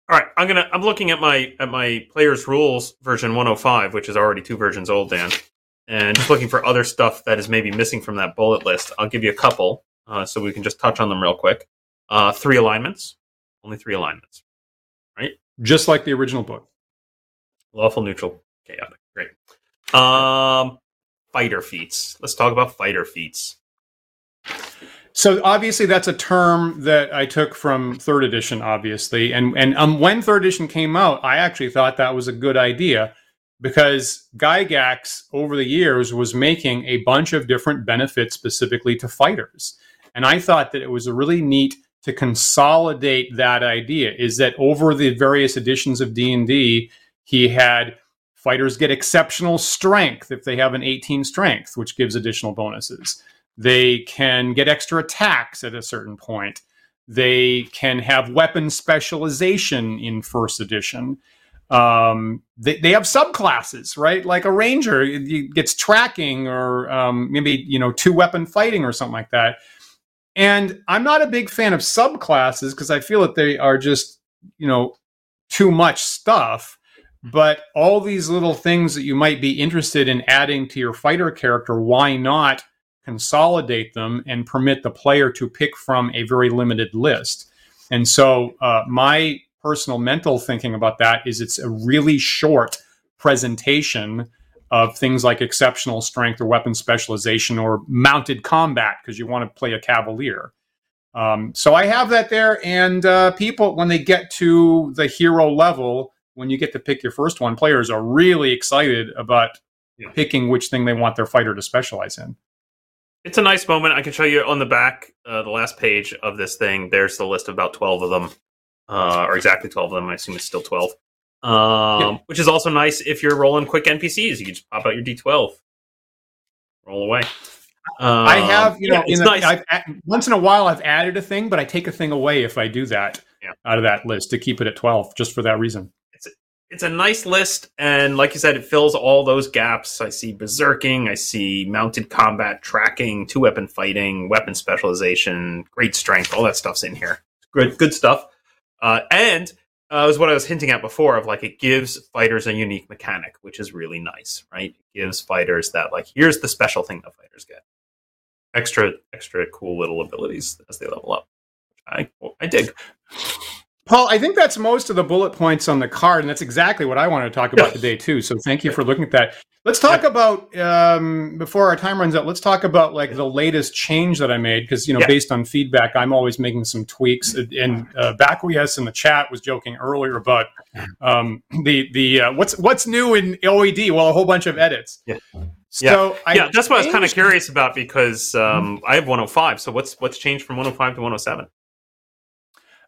All right, I'm gonna. I'm looking at my at my players rules version 105, which is already two versions old, Dan, and just looking for other stuff that is maybe missing from that bullet list. I'll give you a couple, uh, so we can just touch on them real quick. Uh, three alignments, only three alignments. Right? Just like the original book. Lawful, neutral, chaotic. Great. Um, fighter feats. Let's talk about fighter feats. So obviously that's a term that I took from third edition, obviously, and and um, when third edition came out, I actually thought that was a good idea because Gygax over the years was making a bunch of different benefits specifically to fighters, and I thought that it was really neat to consolidate that idea. Is that over the various editions of D and D, he had fighters get exceptional strength if they have an 18 strength, which gives additional bonuses. They can get extra attacks at a certain point. They can have weapon specialization in first edition. Um, they, they have subclasses, right? Like a ranger gets tracking, or um, maybe you know two weapon fighting or something like that. And I'm not a big fan of subclasses because I feel that they are just you know too much stuff. But all these little things that you might be interested in adding to your fighter character, why not consolidate them and permit the player to pick from a very limited list? And so, uh, my personal mental thinking about that is it's a really short presentation of things like exceptional strength or weapon specialization or mounted combat because you want to play a cavalier. Um, so I have that there, and uh, people when they get to the hero level, when you get to pick your first one, players are really excited about Yeah. picking which thing they want their fighter to specialize in. It's a nice moment. I can show you on the back, uh, the last page of this thing. There's the list of about twelve of them, uh, or exactly twelve of them. I assume it's still twelve. Um, Yeah. Which is also nice if you're rolling quick NPCs. You can just pop out your D12, roll away. Um, I have, you know, yeah, in it's the, nice. I've, once in a while I've added a thing, but I take a thing away if I do that Yeah. out of that list to keep it at twelve, just for that reason. it's a nice list, and like you said, it fills all those gaps. I see berserking, I see mounted combat, tracking, two weapon fighting, weapon specialization, great strength, all that stuff's in here. Good, good stuff. Uh, and uh, was what I was hinting at before of like it gives fighters a unique mechanic, which is really nice, right? It gives fighters that like here's the special thing that fighters get, extra, extra cool little abilities as they level up. I I dig. Paul, I think that's most of the bullet points on the card, and that's exactly what I wanted to talk about Yeah. today too. So thank you for looking at that. Let's talk about um, before our time runs out. Let's talk about like the latest change that I made because you know, Yeah. based on feedback, I'm always making some tweaks. And uh, Bacquies in the chat was joking earlier about um, the the uh, what's what's new in OED. Well, a whole bunch of edits. Yeah. So I yeah, that's what I was kind of curious about because um, I have 105. So what's what's changed from 105 to 107?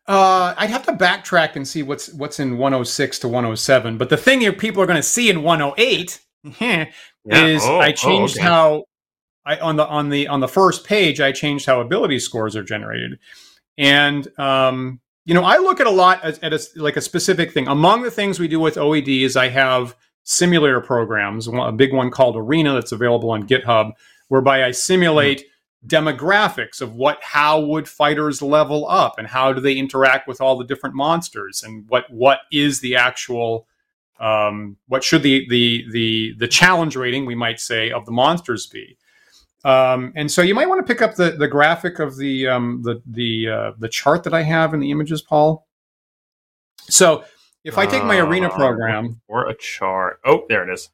Uh, I'd have to backtrack and see what's what's in 106 to 107. But the thing here people are going to see in 108 (laughs) Yeah. is Oh, I oh, changed okay. how I on the on the on the first page I changed how ability scores are generated, and um, you know I look at a lot at, at a, like a specific thing. Among the things we do with OED is I have simulator programs. A big one called Arena that's available on GitHub, whereby I simulate demographics of what how would fighters level up and how do they interact with all the different monsters and what what is the actual um, what should the the the the challenge rating we might say of the monsters be um, and so you might want to pick up the the graphic of the um, the the uh, the chart that I have in the images, Paul. So if I take my arena Uh, program or a chart. Oh, there it is.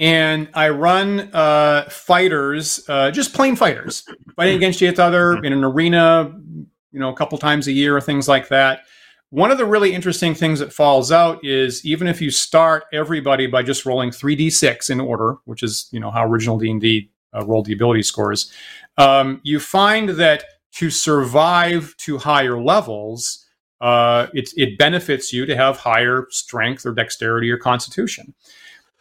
And I run uh, fighters, uh, just plain fighters, fighting against each other in an arena, you know, a couple times a year, or things like that. One of the really interesting things that falls out is even if you start everybody by just rolling 3d6 in order, which is you know how original D&D uh, rolled the ability scores, um, you find that to survive to higher levels, uh, it, it benefits you to have higher strength or dexterity or constitution.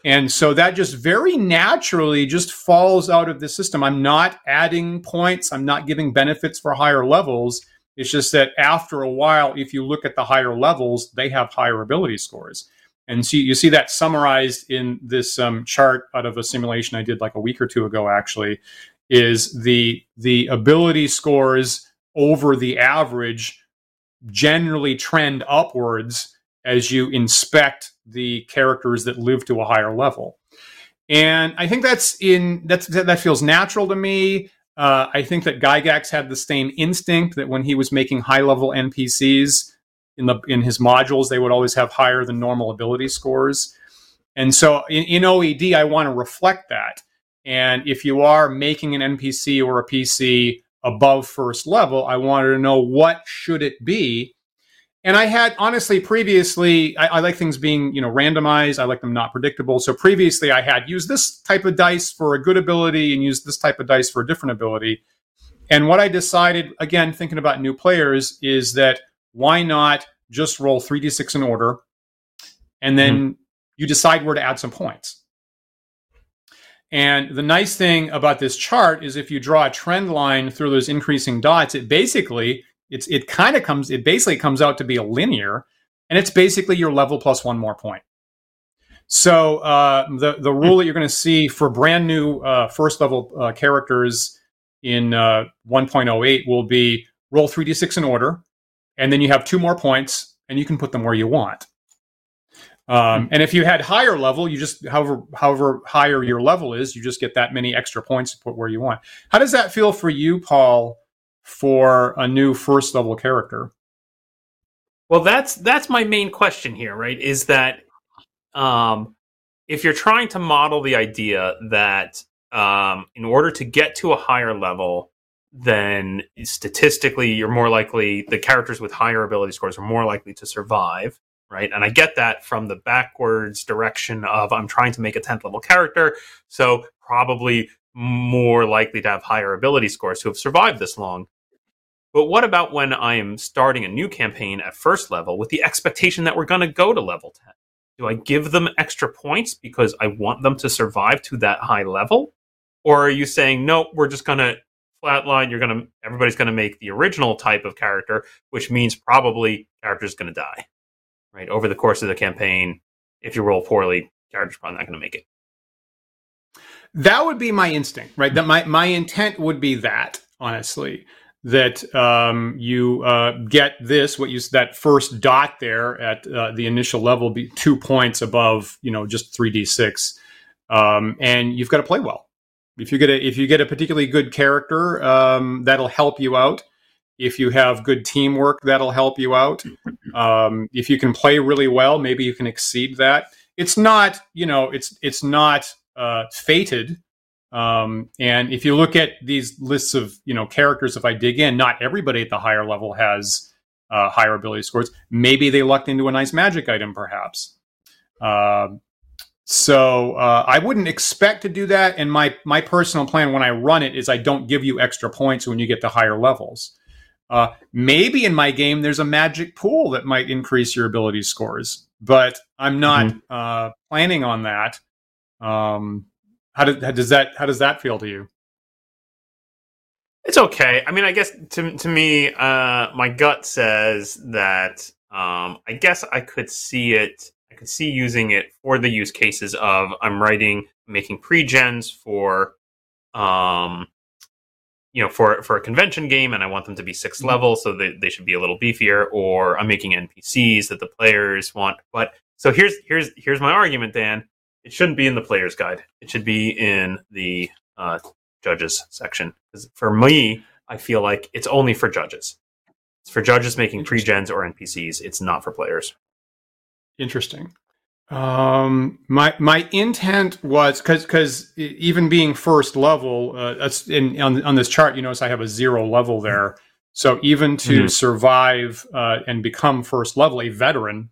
And so that just very naturally just falls out of the system. I'm not adding points. I'm not giving benefits for higher levels. It's just that after a while, if you look at the higher levels, they have higher ability scores. And so you see that summarized in this um, chart out of a simulation I did like a week or two ago, actually, is the the ability scores over the average generally trend upwards as you inspect the characters that live to a higher level. And I think that's in that's that feels natural to me. Uh, I think that Gygax had the same instinct that when he was making high level NPCs in the in his modules, they would always have higher than normal ability scores. And so in, in OED, I want to reflect that. And if you are making an NPC or a PC above first level, I wanted to know what should it be and I had honestly previously, I, I, like things being you know randomized. I like them not predictable. So previously, I had used this type of dice for a good ability and used this type of dice for a different ability. And what I decided, again, thinking about new players, is that why not just roll three d six in order, and then mm-hmm. you decide where to add some points. And the nice thing about this chart is if you draw a trend line through those increasing dots, it basically it's it kind of comes it basically comes out to be a linear, and it's basically your level plus one more point. So uh, the the rule that you're going to see for brand new uh, first level uh, characters in uh, 1.08 will be roll 3d6 in order, and then you have two more points, and you can put them where you want. Um, and if you had higher level, you just however however higher your level is, you just get that many extra points to put where you want. How does that feel for you, Paul? For a new first level character? Well, that's that's my main question here, right? Is that um, if you're trying to model the idea that um, in order to get to a higher level, then statistically you're more likely the characters with higher ability scores are more likely to survive, right? And I get that from the backwards direction of I'm trying to make a 10th level character, so probably more likely to have higher ability scores who have survived this long. But what about when I am starting a new campaign at first level with the expectation that we're going to go to level 10? Do I give them extra points because I want them to survive to that high level? Or are you saying, no, we're just going to flatline, you're going to, everybody's going to make the original type of character, which means probably character's going to die, right? Over the course of the campaign, if you roll poorly, character's probably not going to make it. That would be my instinct, right? That my, my intent would be that, honestly that um, you uh, get this what you that first dot there at uh, the initial level be two points above you know just 3d6 um, and you've got to play well. If you get a if you get a particularly good character um, that'll help you out. If you have good teamwork that'll help you out. Um, if you can play really well maybe you can exceed that. It's not you know it's it's not uh, fated um, and if you look at these lists of you know characters, if I dig in, not everybody at the higher level has uh, higher ability scores. Maybe they lucked into a nice magic item, perhaps. Uh, so uh, I wouldn't expect to do that. And my my personal plan when I run it is I don't give you extra points when you get to higher levels. Uh, maybe in my game there's a magic pool that might increase your ability scores, but I'm not mm-hmm. Uh, planning on that. Um, how does how does that how does that feel to you? It's okay. I mean, I guess to to me, uh, my gut says that um, I guess I could see it. I could see using it for the use cases of I'm writing, making pre-gens for, um, you know, for for a convention game, and I want them to be 6 mm-hmm. level, so they they should be a little beefier. Or I'm making NPCs that the players want. But so here's here's here's my argument, Dan it shouldn't be in the player's guide. It should be in the uh, judges section. For me, I feel like it's only for judges. It's for judges making pre-gens or NPCs. It's not for players. Interesting. Um, my my intent was because because even being first level, uh, in on on this chart, you notice I have a zero level there. So even to mm-hmm. survive uh, and become first level, a veteran,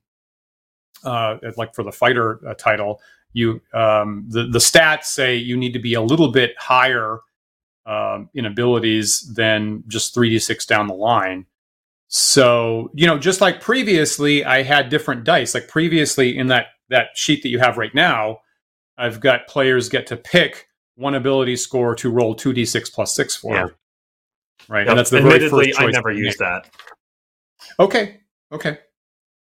uh, like for the fighter uh, title, you um, the the stats say you need to be a little bit higher um, in abilities than just three d six down the line. So you know, just like previously, I had different dice. Like previously in that that sheet that you have right now, I've got players get to pick one ability score to roll 2d6 plus 6 for. Yeah. Right. Yep. And that's the Admittedly, I never used that. Okay. Okay.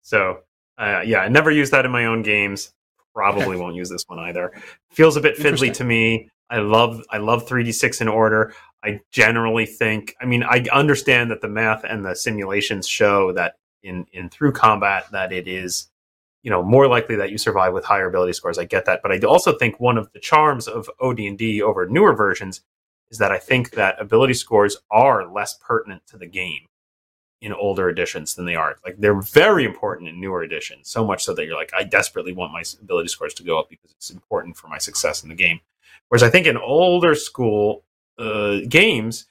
So, uh, yeah, I never used that in my own games. Probably won't use this one either. Feels a bit fiddly to me. I love I love 3d6 in order. I generally think I mean I understand that the math and the simulations show that in in through combat that it is you know more likely that you survive with higher ability scores. I get that, but I also think one of the charms of OD&D over newer versions is that I think that ability scores are less pertinent to the game in older editions than they are. Like they're very important in newer editions, so much so that you're like, I desperately want my ability scores to go up because it's important for my success in the game. Whereas I think in older school uh, games,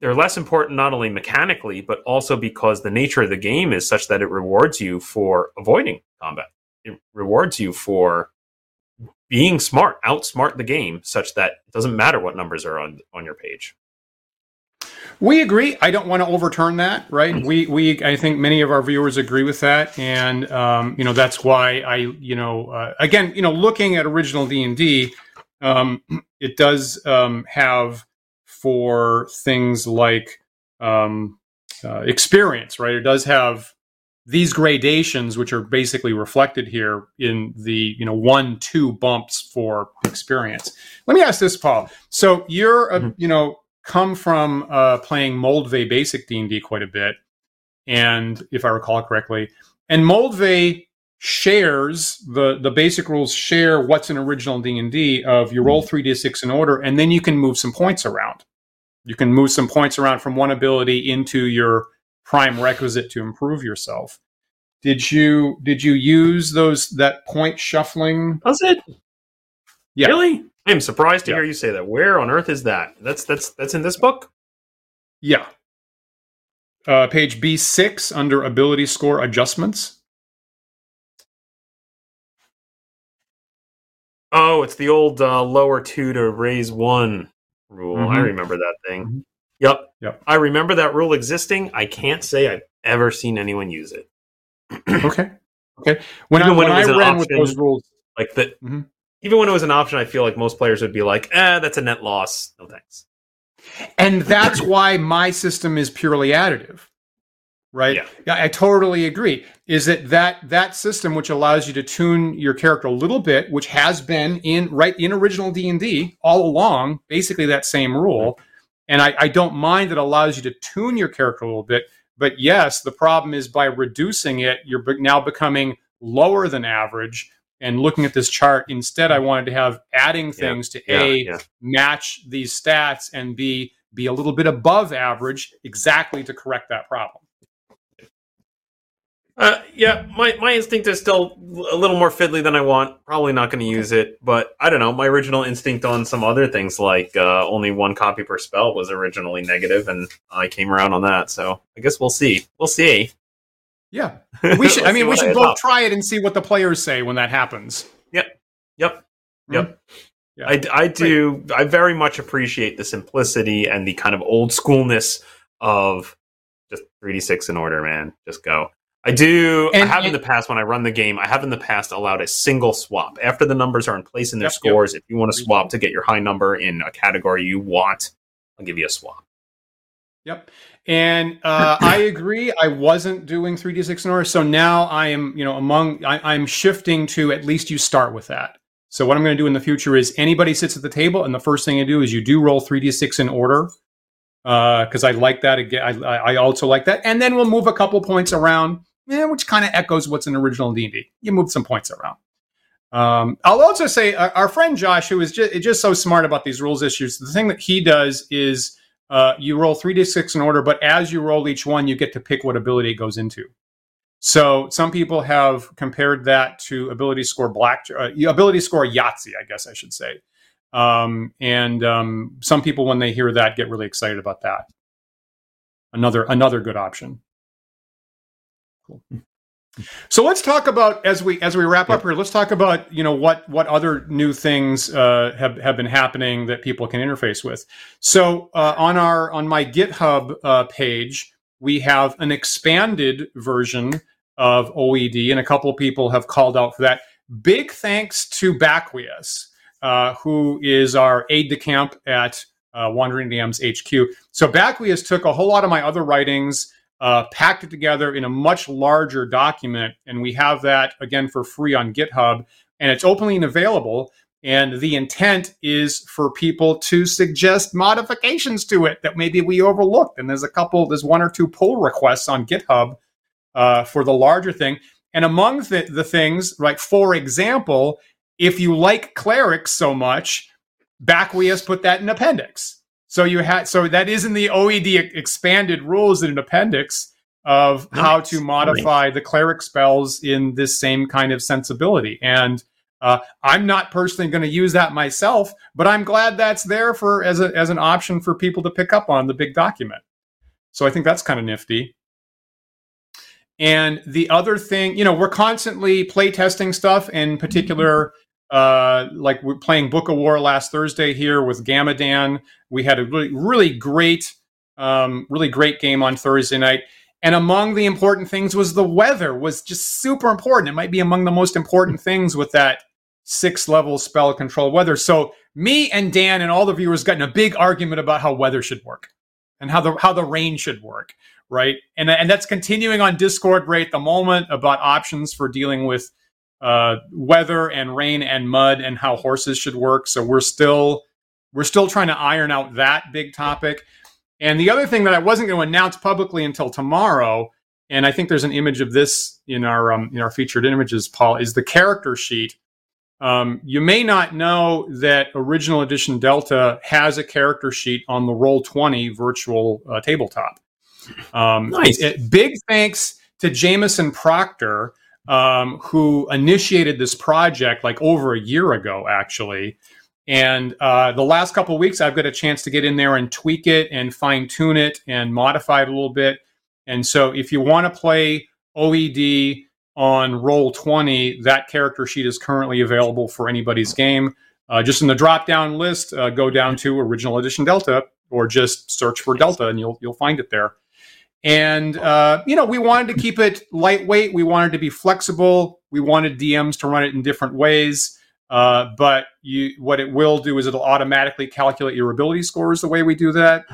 they're less important not only mechanically, but also because the nature of the game is such that it rewards you for avoiding combat. It rewards you for being smart, outsmart the game, such that it doesn't matter what numbers are on on your page. We agree. I don't want to overturn that, right? We we I think many of our viewers agree with that, and um, you know that's why I you know uh, again you know looking at original D and D, um, it does um, have for things like um, uh, experience, right? It does have these gradations, which are basically reflected here in the you know one two bumps for experience. Let me ask this, Paul. So you're a, mm-hmm. you know come from uh, playing Moldvay basic D and D quite a bit, and if I recall correctly, and Moldvay shares the the basic rules share what's an original D and D of you roll mm-hmm. three d six in order, and then you can move some points around. You can move some points around from one ability into your prime requisite to improve yourself. Did you did you use those that point shuffling? Was it? Yeah. Really? I'm surprised to yeah. hear you say that. Where on earth is that? That's that's that's in this book? Yeah. Uh, page B6 under ability score adjustments. Oh, it's the old uh, lower two to raise one rule. Mm-hmm. I remember that thing. Mm-hmm. Yep. Yep. I remember that rule existing. I can't say I've ever seen anyone use it. (clears throat) okay. Okay. When even I, when, when I ran option, with those rules, like that, mm-hmm. Even when it was an option, I feel like most players would be like, "Eh, that's a net loss. No thanks." And that's why my system is purely additive right yeah. yeah i totally agree is that that that system which allows you to tune your character a little bit which has been in right in original d&d all along basically that same rule and I, I don't mind that allows you to tune your character a little bit but yes the problem is by reducing it you're now becoming lower than average and looking at this chart instead i wanted to have adding things yeah. to a yeah. match these stats and b be a little bit above average exactly to correct that problem uh, yeah, my, my instinct is still a little more fiddly than I want. Probably not going to use it, but I don't know. My original instinct on some other things, like uh, only one copy per spell, was originally negative, and I came around on that. So I guess we'll see. We'll see. Yeah, (laughs) we should. I mean, we should both try it and see what the players say when that happens. Yep. Yep. Yep. Mm-hmm. Yeah. I, I do. Great. I very much appreciate the simplicity and the kind of old schoolness of just 3d6 in order, man. Just go. I do. And, I have and, in the past when I run the game. I have in the past allowed a single swap after the numbers are in place in their yep, scores. Yep. If you want to swap to get your high number in a category you want, I'll give you a swap. Yep. And uh, I agree. I wasn't doing 3d6 in order, so now I am. You know, among I, I'm shifting to at least you start with that. So what I'm going to do in the future is anybody sits at the table, and the first thing I do is you do roll 3d6 in order because uh, I like that. Again, I, I also like that, and then we'll move a couple points around which kind of echoes what's in original D&D. You move some points around. Um, I'll also say our friend Josh, who is just, just so smart about these rules issues, the thing that he does is uh, you roll three d six in order, but as you roll each one, you get to pick what ability it goes into. So some people have compared that to ability score black, uh, ability score Yahtzee, I guess I should say. Um, and um, some people, when they hear that, get really excited about that. Another another good option. Cool. So let's talk about as we as we wrap up here. Let's talk about you know what what other new things uh, have have been happening that people can interface with. So uh, on our on my GitHub uh, page, we have an expanded version of OED, and a couple of people have called out for that. Big thanks to Bacquius, uh, who is our aide de camp at uh, Wandering DM's HQ. So Bacquius took a whole lot of my other writings, uh, packed it together in a much larger document, and we have that again for free on GitHub, and it's openly available. And the intent is for people to suggest modifications to it that maybe we overlooked. And there's a couple, there's one or two pull requests on GitHub uh, for the larger thing. And among the, the things, like for example, if you like clerics so much, Bacquius put that in appendix. So you had so that is in the OED expanded rules in an appendix of nice. how to modify nice. the cleric spells in this same kind of sensibility. And uh, I'm not personally going to use that myself, but I'm glad that's there for as a, as an option for people to pick up on the big document. So I think that's kind of nifty. And the other thing, you know, we're constantly play testing stuff, in particular, uh, like we're playing Book of War last Thursday here with Gamadan. We had a really, really great, um, really great game on Thursday night. And among the important things was the weather was just super important. It might be among the most important things with that six level spell control weather. So me and Dan and all the viewers got in a big argument about how weather should work and how the how the rain should work right? And and that's continuing on Discord right at the moment about options for dealing with uh, weather and rain and mud and how horses should work. So we're still we're still trying to iron out that big topic. And the other thing that I wasn't going to announce publicly until tomorrow, and I think there's an image of this in our um, in our featured images, Paul, is the character sheet. Um, you may not know that Original Edition Delta has a character sheet on the Roll20 virtual uh, tabletop. Um, nice. It, big thanks to Jameson Proctor, um, who initiated this project like over a year ago, actually. And uh, the last couple weeks, I've got a chance to get in there and tweak it and fine tune it and modify it a little bit. And so, if you want to play OED on Roll 20, that character sheet is currently available for anybody's game. Uh, just in the drop down list, uh, go down to Original Edition Delta or just search for Delta and you'll you'll find it there. And, uh, you know, we wanted to keep it lightweight. We wanted to be flexible. We wanted DMs to run it in different ways. Uh, but you, what it will do is it'll automatically calculate your ability scores the way we do that.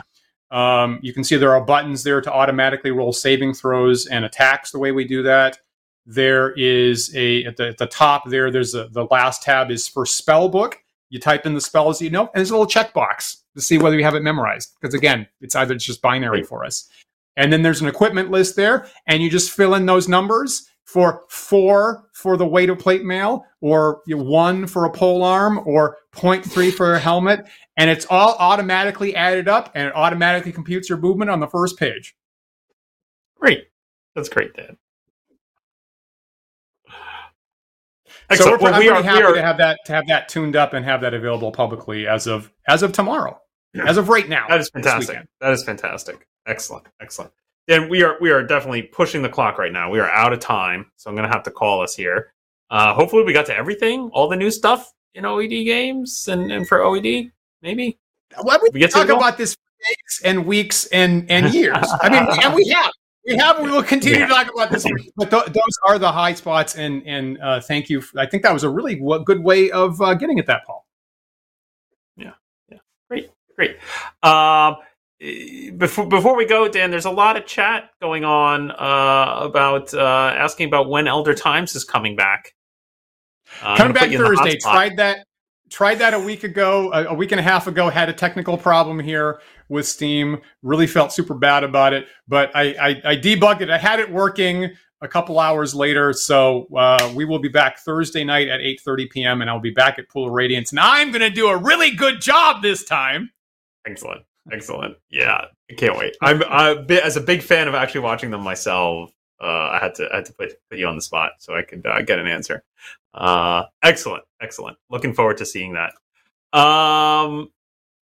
Um, you can see there are buttons there to automatically roll saving throws and attacks the way we do that. There is a at the, at the top there. There's a, the last tab is for spell book. You type in the spells you know, and there's a little checkbox to see whether you have it memorized. Because again, it's either it's just binary for us. And then there's an equipment list there, and you just fill in those numbers for four for the weight of plate mail, or one for a pole arm, or 0.3 for a helmet. And it's all automatically added up, and it automatically computes your movement on the first page. Great. That's great, Dan. So we're, well, we are, happy are, to have that to have that tuned up and have that available publicly as of as of tomorrow, as of right now. That is fantastic. That is fantastic. Excellent, excellent. And we are we are definitely pushing the clock right now. We are out of time, so I'm going to have to call us here. Uh, hopefully, we got to everything, all the new stuff in OED games and, and for OED, maybe. Why would we get talk about this for days and weeks and and (laughs) years? I mean, and we have. We have. We will continue yeah. to talk about this, but th- those are the high spots. And and uh, thank you. I think that was a really w- good way of uh, getting at that, Paul. Yeah. Yeah. Great. Great. Um, before before we go, Dan, there's a lot of chat going on uh, about uh, asking about when Elder Times is coming back. Uh, coming back Thursday. Tried that. Tried that a week ago, a, a, week and a half ago. Had a technical problem here with Steam. Really felt super bad about it, but I, I, I debugged it. I had it working a couple hours later. So uh, we will be back Thursday night at 8:30 p.m. and I'll be back at Pool of Radiance, and I'm going to do a really good job this time. Excellent. Excellent. Yeah, I can't wait. I'm, as a big fan of actually watching them myself. uh, I had to I had to put, put you on the spot so I could uh, get an answer. Uh, excellent, excellent. Looking forward to seeing that. Um,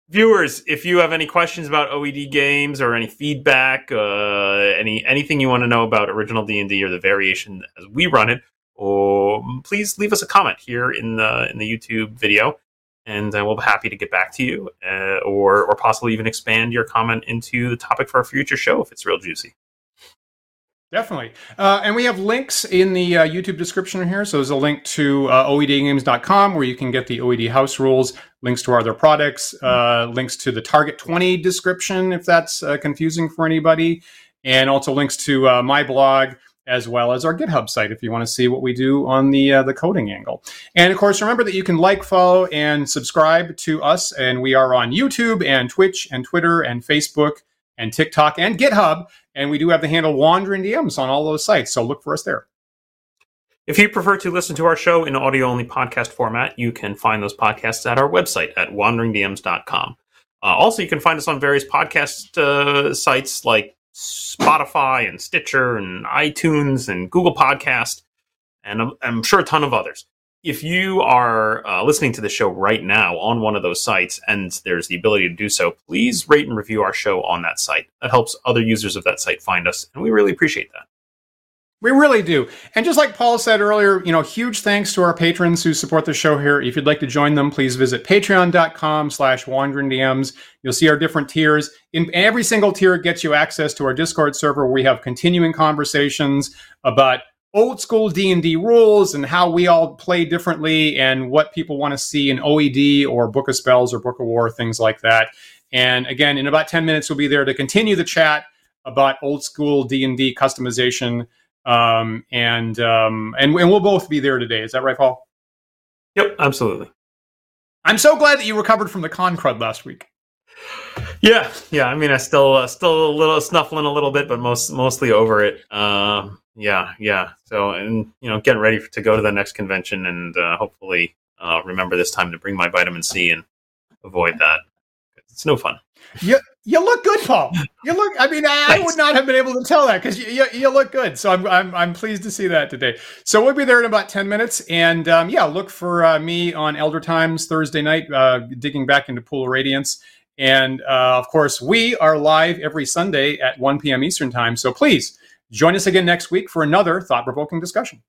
viewers, if you have any questions about OED games or any feedback, uh, any anything you want to know about original D and D or the variation as we run it, or please leave us a comment here in the in the YouTube video, and uh, we'll be happy to get back to you, uh, or or possibly even expand your comment into the topic for a future show if it's real juicy. Definitely. Uh, and we have links in the uh, YouTube description here. So there's a link to uh, OEDgames.com where you can get the OED house rules, links to our other products, uh, links to the Target 20 description if that's uh, confusing for anybody, and also links to uh, my blog as well as our GitHub site if you want to see what we do on the uh, the coding angle. And of course, remember that you can like, follow, and subscribe to us. And we are on YouTube and Twitch and Twitter and Facebook and TikTok and GitHub. And we do have the handle Wandering DMs on all those sites. So look for us there. If you prefer to listen to our show in audio only podcast format, you can find those podcasts at our website at wanderingdms.com. Uh, also, you can find us on various podcast uh, sites like Spotify and Stitcher and iTunes and Google Podcast, and I'm, I'm sure a ton of others. If you are uh, listening to the show right now on one of those sites and there's the ability to do so, please rate and review our show on that site. That helps other users of that site find us, and we really appreciate that. We really do. And just like Paul said earlier, you know, huge thanks to our patrons who support the show here. If you'd like to join them, please visit patreon.com slash wandering DMs. You'll see our different tiers. In every single tier gets you access to our Discord server where we have continuing conversations about old school D&D rules and how we all play differently and what people want to see in OED or Book of Spells or Book of War, things like that. And again, in about 10 minutes, we'll be there to continue the chat about old school D&D customization um, and, um, and and we'll both be there today. Is that right, Paul? Yep, absolutely. I'm so glad that you recovered from the con crud last week. Yeah, yeah. I mean, I still uh, still a little snuffling a little bit, but most mostly over it. Uh, yeah, yeah. So, and you know, getting ready to go to the next convention, and uh, hopefully uh, remember this time to bring my vitamin C and avoid that. It's no fun. You you look good, Paul. You look. I mean, I, I would not have been able to tell that because you, you, you look good. So I'm, I'm I'm pleased to see that today. So we'll be there in about ten minutes, and um, yeah, look for uh, me on Elder Times Thursday night, uh, digging back into Pool of Radiance, and uh, of course we are live every Sunday at 1 p.m. Eastern time. So please join us again next week for another thought provoking discussion.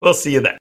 We'll see you then.